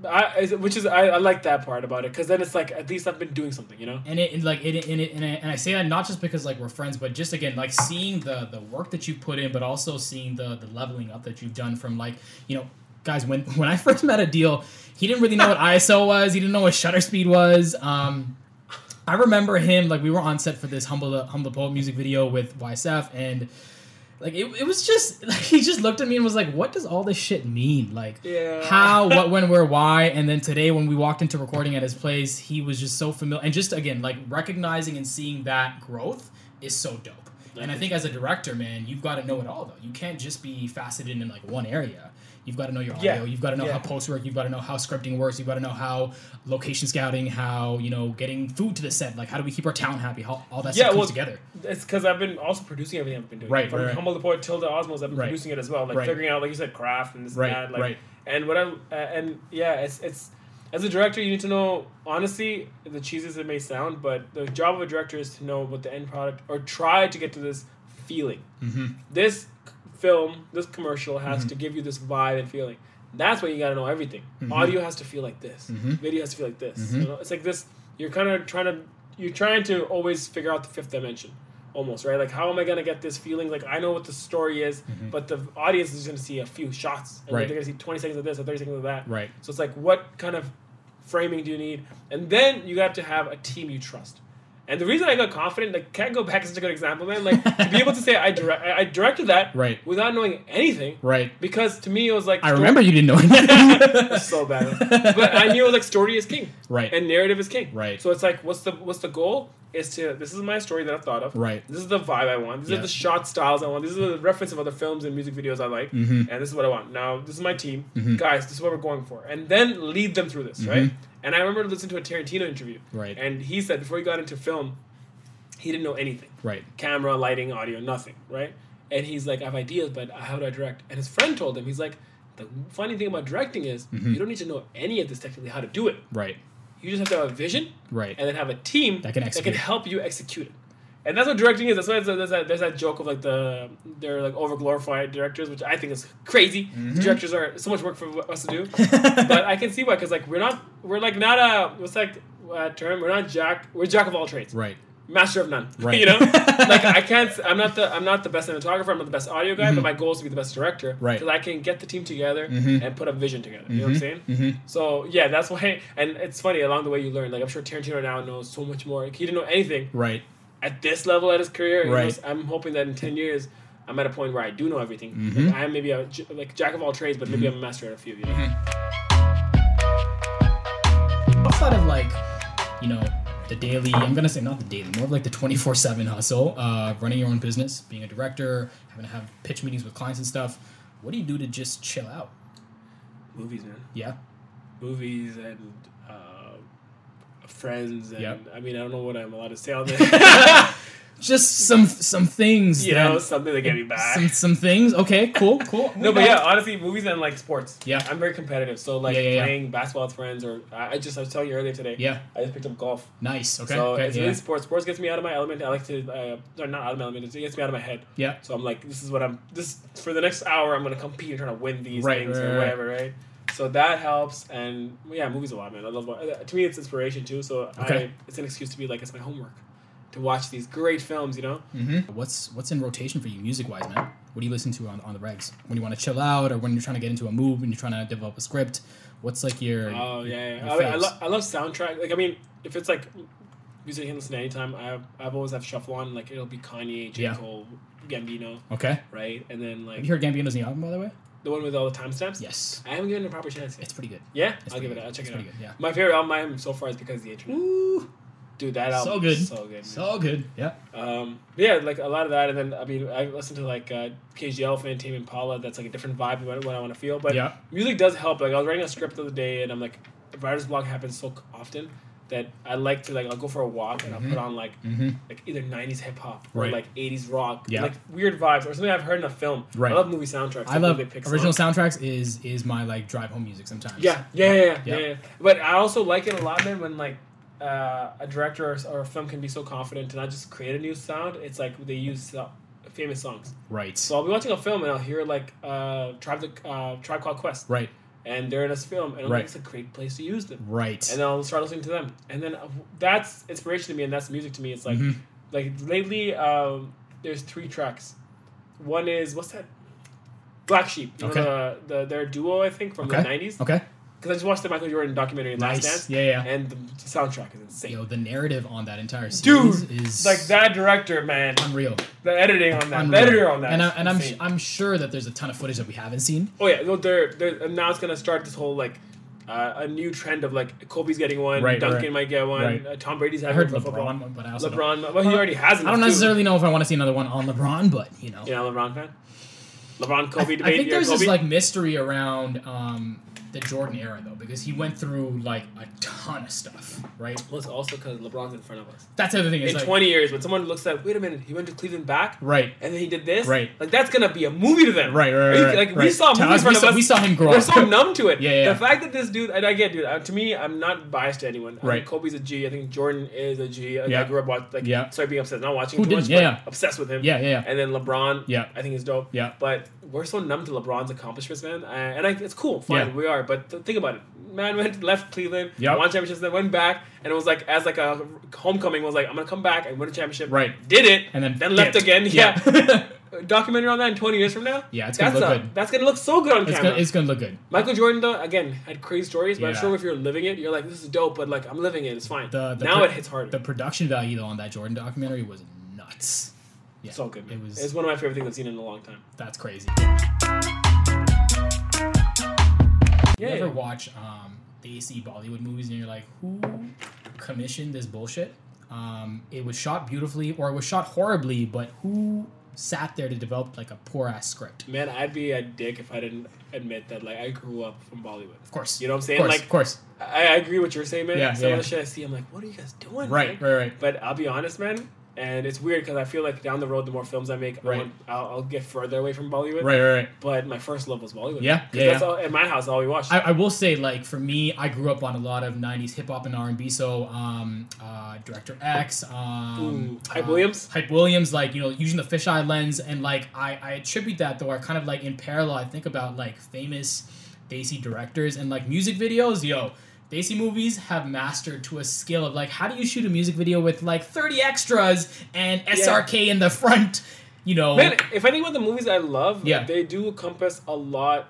I, which is I, I like that part about it because then it's like at least I've been doing something, you know. and it and like it and it and I, and I say that not just because like we're friends, but just again like seeing the the work that you put in, but also seeing the the leveling up that you've done from like you know guys when when I first met Adeel, he didn't really know what ISO was, he didn't know what shutter speed was. Um, I remember him like we were on set for this humble humble poet music video with YSF and. Like it, it was just like he just looked at me and was like, "What does all this shit mean? Like, Yeah. how, what, when, where, why. And then today, when we walked into recording at his place, he was just so familiar. And just again, like recognizing and seeing that growth is so dope. And I think as a director, man, you've got to know it all though. You can't just be faceted in like one area. You've got to know your audio. Yeah. You've got to know Yeah. how post work. You've got to know how scripting works. You've got to know how location scouting, how you know getting food to the set. Like how do we keep our talent happy? How all that Yeah, stuff comes together. It's because I've been also producing everything I've been doing. Right, From right. Humble the Poet till the Osmows, I've been Right. producing it as well. Like Right. figuring out, like you said, craft and this Right, and that. Like, right. And what I uh, and yeah, it's it's as a director, you need to know honestly the cheesiest it may sound, but the job of a director is to know what the end product or try to get to this feeling. Mm-hmm. This film, this commercial has to give you this vibe and feeling. That's when you gotta know everything. Mhm. Audio has to feel like this. Mhm. Video has to feel like this. Mhm. You know, it's like this. You're kind of trying to. You're trying to always figure out the fifth dimension, almost right. Like, how am I gonna get this feeling? Like, I know what the story is, Mhm. but the audience is gonna see a few shots, and Right. they're gonna see 20 seconds of this or 30 seconds of that. Right. So it's like, what kind of framing do you need? And then you have to have a team you trust. And the reason I got confident, like, can't go back is such a good example, man. Like to be able to say I direct, I directed that Right. without knowing anything, Right. because to me it was like I remember you didn't know anything. so bad, but I knew it was like story is king, Right. and narrative is king, Right. So it's like, what's the what's the goal? Is to this is my story that I've thought of, Right. This is the vibe I want. These Yeah. are the shot styles I want. These are the reference of other films and music videos I like, Mhm. and this is what I want. Now this is my team, Mhm. guys. This is what we're going for, and then lead them through this, right? And I remember listening to a Tarantino interview, Mm-hmm. Right. And he said before he got into film, he didn't know anything Right. camera, lighting, audio, nothing, right? And he's like, I have ideas, but how do I direct? And his friend told him, he's like, the funny thing about directing is Mhm. you don't need to know any of this technically how to do it. Right. You just have to have a vision Right. and then have a team That can execute. help you execute it. And that's what directing is. That's why there's that, there's that joke of like the they're like over glorified directors, which I think is crazy. Mhm. Directors are so much work for us to do, but I can see why because like we're not we're like not a what's that uh, term? We're not jack. We're jack of all trades Right. Master of none. Right. You know, like I can't. I'm not the. I'm not the best cinematographer. I'm not the best audio guy. Mhm. But my goal is to be the best director. Right. Because I can get the team together Mhm. and put a vision together. You know what I'm saying? Mm-hmm. So yeah, that's why. And it's funny along the way you learn. Like I'm sure Tarantino now knows so much more. Like, he didn't know anything Right. at this level at his career. Right. knows- I'm hoping that in ten years. I'm at a point where I do know everything. Mhm. Like, I am maybe a like jack of all trades, but maybe. I'm a master at a few. You know? outside of like, you know, the daily, I'm gonna say not the daily, more of like the 24 7 hustle, uh, running your own business, being a director, having to have pitch meetings with clients and stuff, what do you do to just chill out? Movies, man. Yeah. Movies and uh, friends and Yep. I mean I don't know what I'm allowed to say on there. Just some some things. you that- know, something to get me back. Some, some things. Okay, cool, cool. no, but yeah, honestly, movies and like sports. Yeah. I'm very competitive. So like Yeah, yeah, yeah. playing basketball with friends, or I I just I was telling you earlier today. Yeah, I just picked up golf. nice. Okay, so okay, it's yeah. really sports. Sports gets me out of my element. I like to, uh, or not out of my element. It gets me out of my head. yeah. So I'm like, this is what I'm. This for the next hour. I'm gonna compete and try to win these Right, things right, or whatever, right? So that helps, and yeah, movies a lot, man. I love. To me, it's inspiration too. So Okay. I, it's an excuse to be like, it's my homework, to watch these great films. You know. Mm-hmm. What's what's in rotation for you, music wise, man? What do you listen to on, on the regs when you want to chill out, or when you're trying to get into a mood, and you're trying to develop a script? What's like your Oh yeah, yeah. your I, I, lo- I love soundtrack. Like I mean, if it's like music I can listen to anytime, I I've always have shuffle on. Like it'll be Kanye, J Yeah. Cole, Gambino, okay? right? And then like Have you heard Gambino's new album by the way? the one with all the timestamps. Yes, I haven't given it a proper chance yet. it's pretty good. Yeah, It's I'll give it. good. I'll check it's it out. pretty good. Yeah. My favorite album so far is because of the internet. Ooh, Dude, that album so good. so good. man. so good. Yeah. Um, yeah, like a lot of that, and then I mean, I listen to like uh, KG Elephant, Tame Impala. That's like a different vibe of what, what I want to feel. But Yeah. music does help. Like I was writing a script the other day, and I'm like, writer's block happens so often that I like to like I'll go for a walk and. I'll put on like Mm-hmm. like either '90s hip hop or Right. like '80s rock, Yeah. like weird vibes or something I've heard in a film. Right. I love movie soundtracks. I like, love when they pick original songs. soundtracks. Is is my like drive home music sometimes. Yeah, yeah, yeah, yeah, Yeah. yeah, yeah. But I also like it a lot, man, when like uh, a director or, or a film can be so confident to not just create a new sound. It's like they use uh, famous songs. Right. So I'll be watching a film and I'll hear like uh, Tribe the uh, Tribe Called Quest, right. and they're in this film, and I'm Right. like, it's a great place to use them. Right. And then I'll start listening to them, and then uh, that's inspiration to me, and that's music to me. It's like Mhm. like lately, um, there's three tracks. One is what's that? Black Sheep. You Okay. know, the, the their duo I think from Okay. the '90s. Okay. Because I just watched the Michael Jordan documentary Last Nice. Dance, Yeah, yeah. and the, soundtrack is insane. Yo, the narrative on that entire Dude, series is like that director, man, unreal. the editing on that, the editor on that, And, I, and I'm insane. I'm sure that there's a ton of footage that we haven't seen. Oh yeah, no, they're, they're now it's gonna start this whole like uh, a new trend of like Kobe's getting one, Right, Duncan right. might get one, Right. uh, Tom Brady's I having heard one for football. LeBron, but I also don't- LeBron, well, he already has. One. I don't enough, too. necessarily know if I want to see another one on LeBron, but you know. yeah, LeBron fan. LeBron Kobe I debate. think you're there's Kobe? this like mystery around um, the Jordan era though, because he went through like a ton of stuff, right? Well, it's also because LeBron's in front of us. That's the other thing. In like, 20 years, when someone looks at, wait a minute, he went to Cleveland back, right, and then he did this, Right. Like that's gonna be a movie to them, right, right, right. you- right, Like we saw a movie in front we of saw, us. we saw him grow We're so numb to it. Yeah, yeah. The fact that this dude, and again, dude, uh, to me, I'm not biased to anyone. I Right. Kobe's a G. I think Jordan is a G. Like, Yeah. I grew up watching, like, Yeah. sorry being obsessed, not watching Who too didn't? much, Yeah, but yeah. obsessed with him. yeah, yeah, yeah. And then LeBron, Yeah. I think is dope. Yeah. But we're so numb to LeBron's accomplishments, man. Uh, and I, it's cool, fine, Yeah. we are. But th- think about it. Man went left Cleveland, Yep. won championships, then went back, and it was like as like a homecoming was like I'm gonna come back and win a championship. Right. Did it, And then then left again. Yeah. Yeah. Documentary on that in 20 years from now. Yeah, it's gonna that's look a- good. That's gonna look so good on It's camera. gonna, it's gonna look good. Michael Jordan though, again, had crazy stories, but I'm sure if you're living it, you're like, this is dope, but like I'm living it, it's fine. The, the now pro- it hits harder. The production value though on that Jordan documentary was nuts. Yeah, so good. Man. It was. It's one of my favorite things I've seen in a long time. that's crazy. Yeah. You ever watch um, the AC Bollywood movies and you're like, who commissioned this bullshit? Um, it was shot beautifully, or it was shot horribly, but who sat there to develop like a poor ass script? Man, I'd be a dick if I didn't admit that like I grew up from Bollywood. Of course, You know what I'm saying? Of course, Like of course, I, I agree with what you're saying, man. Yeah, Some yeah. of the shit I see, I'm like, what are you guys doing? right, man? right, right. But I'll be honest, man. And it's weird because I feel like down the road, the more films I make, I Right. want, I'll, I'll get further away from Bollywood. Right, right, right. But my first love was Bollywood. Yeah, yeah, That's yeah. all in my house. All we watched. I, I will say, like for me, I grew up on a lot of '90s hip hop and R&B. So, um, uh, Director X, um, Ooh, Hype uh, Williams? Hype Williams, like you know, using the fisheye lens, and like I, I attribute that though. I kind of like in parallel. I think about like famous Desi directors and like music videos. Yo, Desi movies have mastered to a skill of like how do you shoot a music video with like 30 extras and SRK in the front. You know, Man, if I think about the movies I love, Yeah. they do encompass a lot,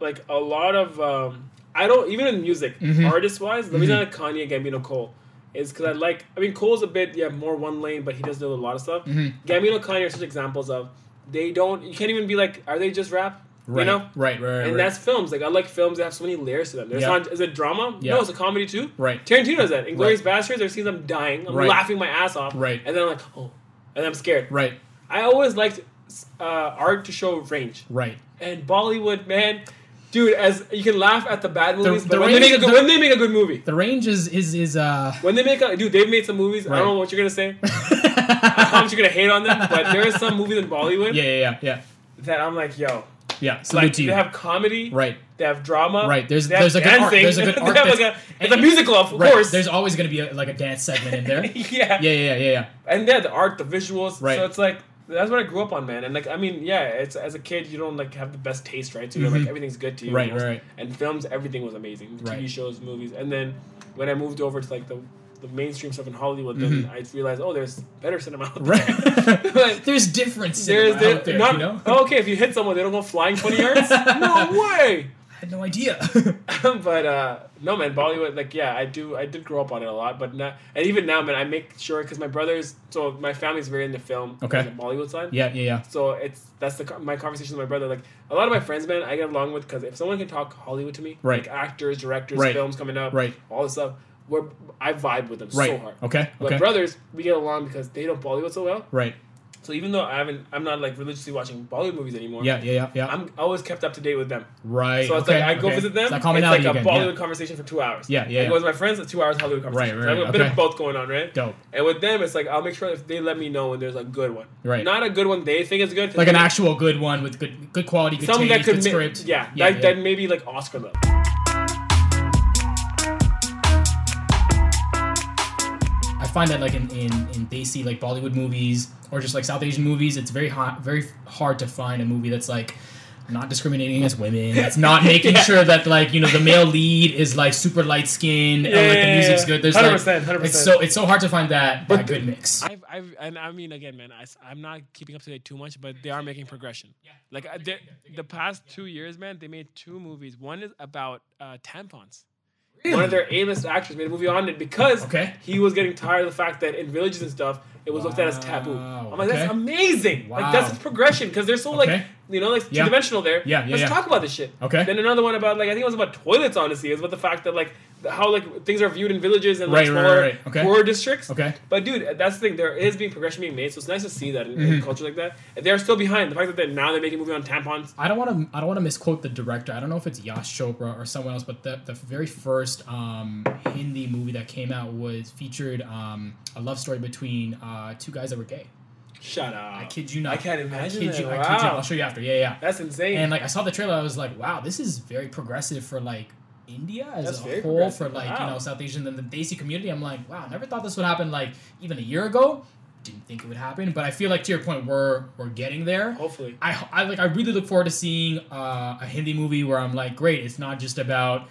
like a lot of. Um, I don't even in music, Mhm. artist wise. The reason I like Kanye, and Gambino, Cole is because I like. I mean, Cole's a bit yeah more one lane, but he does do a lot of stuff. Mhm. Gambino, Kanye are such examples of they don't. You can't even be like, are they just rap? Right, You know. right, right, right, And right. that's films. Like I like films that have so many layers to them. There's Yeah. not is it drama? Yeah. No, it's a comedy too. right. Tarantino does that. Inglourious Basterds, there's scenes I'm dying. I'm Right. laughing my ass off. Right. And then I'm like, oh, and then I'm scared. Right, I always liked uh, art to show range. right. And Bollywood, man, dude, as you can laugh at the bad movies, the but when they make a good, the- when they make a good movie, The range is is is uh. when they make a dude, they've made some movies. I don't know what you're gonna say. How much you're gonna hate on them, but there are some movies in Bollywood yeah, yeah, yeah, yeah, that I'm like, yo, yeah. so like to you. they have comedy, right, they have drama, Right, there's- there's a good art- there's a good art like a, it's a musical, of right. course. There's always gonna be a, like a dance segment in there. yeah. yeah, yeah, yeah, yeah, and yeah, the art, the visuals. Right. So it's like that's what I grew up on, man. And like, I mean, yeah, it's as a kid, you don't like have the best taste, right? So you're Mhm. like everything's good to you, Right, right. And films, everything was amazing. Right. TV shows, movies, and then when I moved over to like the the mainstream stuff in Hollywood, then Mhm. I realized, oh, there's better cinema out Right. there. But There's different there's cinema there, out there, not you know. oh, okay. If you hit someone, they don't go flying twenty yards. no way. I had no idea. but uh no man bollywood like yeah i do i did grow up on it a lot but not and even now man i make sure because my brothers so my family's very into film Okay. the bollywood side yeah, yeah, yeah. so it's that's the my conversation with my brother like a lot of my friends man i get along with because if someone can talk hollywood to me Right. like actors directors Right. films coming up Right. all this stuff we're i vibe with them Right. so hard Okay. but Okay. brothers we get along because they don't bollywood so well Right. so even though i haven't i'm not like religiously watching bollywood movies anymore Yeah, yeah, yeah, yeah. i'm always kept up to date with them right. so it's okay, like I go okay. visit them. It's like It's, like a again. Bollywood yeah. conversation for two hours. Yeah, yeah, I yeah. go with my friends. It's two hours Hollywood conversation. Right, So I have right, a bit of both going on, right? Dope. And with them, it's like I'll make sure if they let me know when there's a good one. Right. Not a good one they think is good. Like an actual good one with good good quality, good Something taste, that could good ma- script. yeah, yeah, that, yeah. that maybe like Oscar level. Find that like in, in, in Desi like Bollywood movies or just like South Asian movies, it's very hot, very hard to find a movie that's like not discriminating against women. That's not making Yeah. sure that like you know the male lead is like super light skinned and like the music's good. There's hundred like percent, hundred it's so it's so hard to find that, But that good mix. I've, I've, and I mean, again, man, I, am not keeping up to date too much, but they are making progression. Like the past two years, man, they made two movies. One is about uh, tampons. One of their A-list actors made a movie on it because Okay. he was getting tired of the fact that in villages and stuff, it was looked at as taboo. I'm like, that's amazing. Wow. Like that's its progression because they're so Okay. like you know, like Yeah. two dimensional there. Yeah, yeah, Let's yeah. talk about this shit. Okay. Then another one about like I think it was about toilets. Honestly, is about the fact that like how like things are viewed in villages and like Right, smaller, right, right. Okay. poorer districts. Okay. But dude, that's the thing. There is being progression being made, so it's nice to see that in, Mm-hmm. in culture like that. And they're still behind. The fact that they're, now they're making a movie on tampons. I don't want to. I don't want to misquote the director. I don't know if it's Yash Chopra or someone else, but the, the very first um, Hindi movie that came out was featured um, a love story between uh, two guys that were gay. Shut up. I kid you not. I can't imagine I kid that. you. I Wow. kid you. I'll show you after. Yeah, yeah. That's insane. And like I saw the trailer, I was like, wow, this is very progressive for like India as That's a whole for like Wow. you know South Asian and the Desi community. I'm like, wow, never thought this would happen like even a year ago. Didn't think it would happen, but I feel like to your point, we're we're getting there. Hopefully. I, I like I really look forward to seeing uh, a Hindi movie where I'm like, great, it's not just about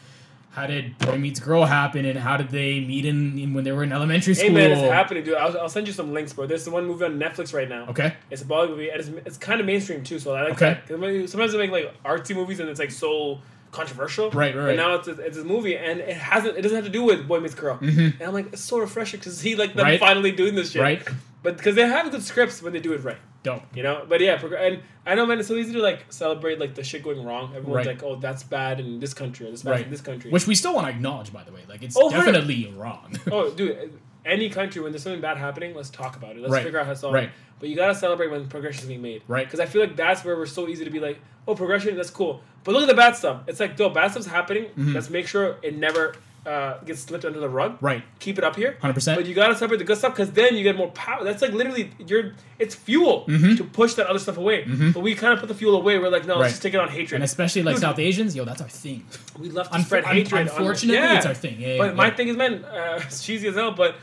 how did boy meets girl happen and how did they meet in, in when they were in elementary school? Hey man, it's happening, dude. I'll, I'll send you some links, bro. There's the one movie on Netflix right now. Okay. It's a Bollywood movie, and it's, it's kind of mainstream too. So I like Okay. that. Sometimes they make like artsy movies, and it's like so controversial. Right, right, But right. now it's a, it's a movie, and it hasn't. It doesn't have to do with boy meets girl. And I'm like, it's so refreshing because see like them Mm-hmm. Right. finally doing this shit. Right. But because they have good scripts when they do it right. Dope. You know, but yeah, and I know, man, it's so easy to like celebrate like the shit going wrong. Everyone's Right. like, "Oh, that's bad in this country, or this bad Right. in this country." Which we still want to acknowledge, by the way. Like it's Oh, definitely wrong. oh, dude, any country when there's something bad happening, let's talk about it. Let's Right. figure out how to solve Right. it. But you gotta celebrate when progression is being made. Right. Because I feel like that's where we're so easy to be like, oh, progression, that's cool. But look at the bad stuff. It's like, though, bad stuff's happening. Mm-hmm. Let's make sure it never uh, gets slipped under the rug. Mm-hmm. right. Keep it up here. 100%. But you gotta separate the good stuff because then you get more power. That's like literally you're. It's fuel to push that other stuff away. But we kind of put the fuel away. We're like, no, Mm-hmm. Right. let's just take it on hatred. And especially like Dude, South Asians, yo, that's our thing. we love to Unf- spread un- hatred. on- unfortunately, yeah. it's our thing. Yeah, but yeah, my thing is, man, uh, it's cheesy as hell, but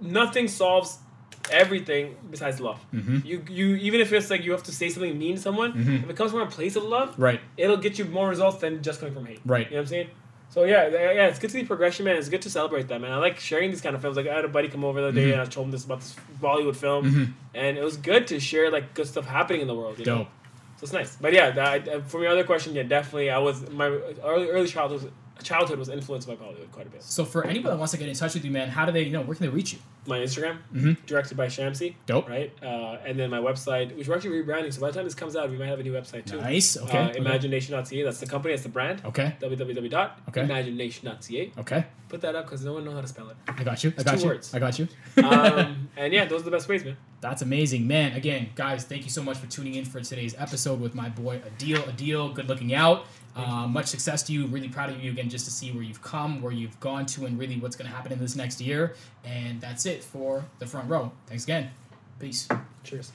nothing solves everything besides love. Mm-hmm. You you even if it's like you have to say something mean to someone, if it comes from a place of love, Right. it'll get you more results than just coming from hate. Right. You know what I'm saying? So yeah, yeah, it's good to see progression, man. It's good to celebrate that, man. I like sharing these kind of films. Like I had a buddy come over the other day, and I told him this about this Bollywood film, Mm-hmm. and it was good to share like good stuff happening in the world. You know? Dope. So it's nice. But yeah, that, for your other question, yeah, definitely, I was my early early childhood was, childhood was influenced by Bollywood quite a bit. So for anybody that wants to get in touch with you, man, how do they, you know, where can they reach you? My Instagram, Mhm. directed by Shamsi, Dope. right? Uh, and then my website, which we're actually rebranding. So by the time this comes out, we might have a new website too. Nice. Okay. Uh. Imagination.ca. That's the company. That's the brand. Okay. www.imagination.ca. Okay. okay. Put that up because no one knows how to spell it. I got you. I It's got two you. words. I got you. Um, and yeah, those are the best ways, man. That's amazing, man. Again, guys, thank you so much for tuning in for today's episode with my boy Adeel. Adeel, good looking out. Uh, much success to you. Really proud of you again, just to see where you've come, where you've gone to, and really what's going to happen in this next year. And that's it for the front row. Thanks again. Peace. Cheers.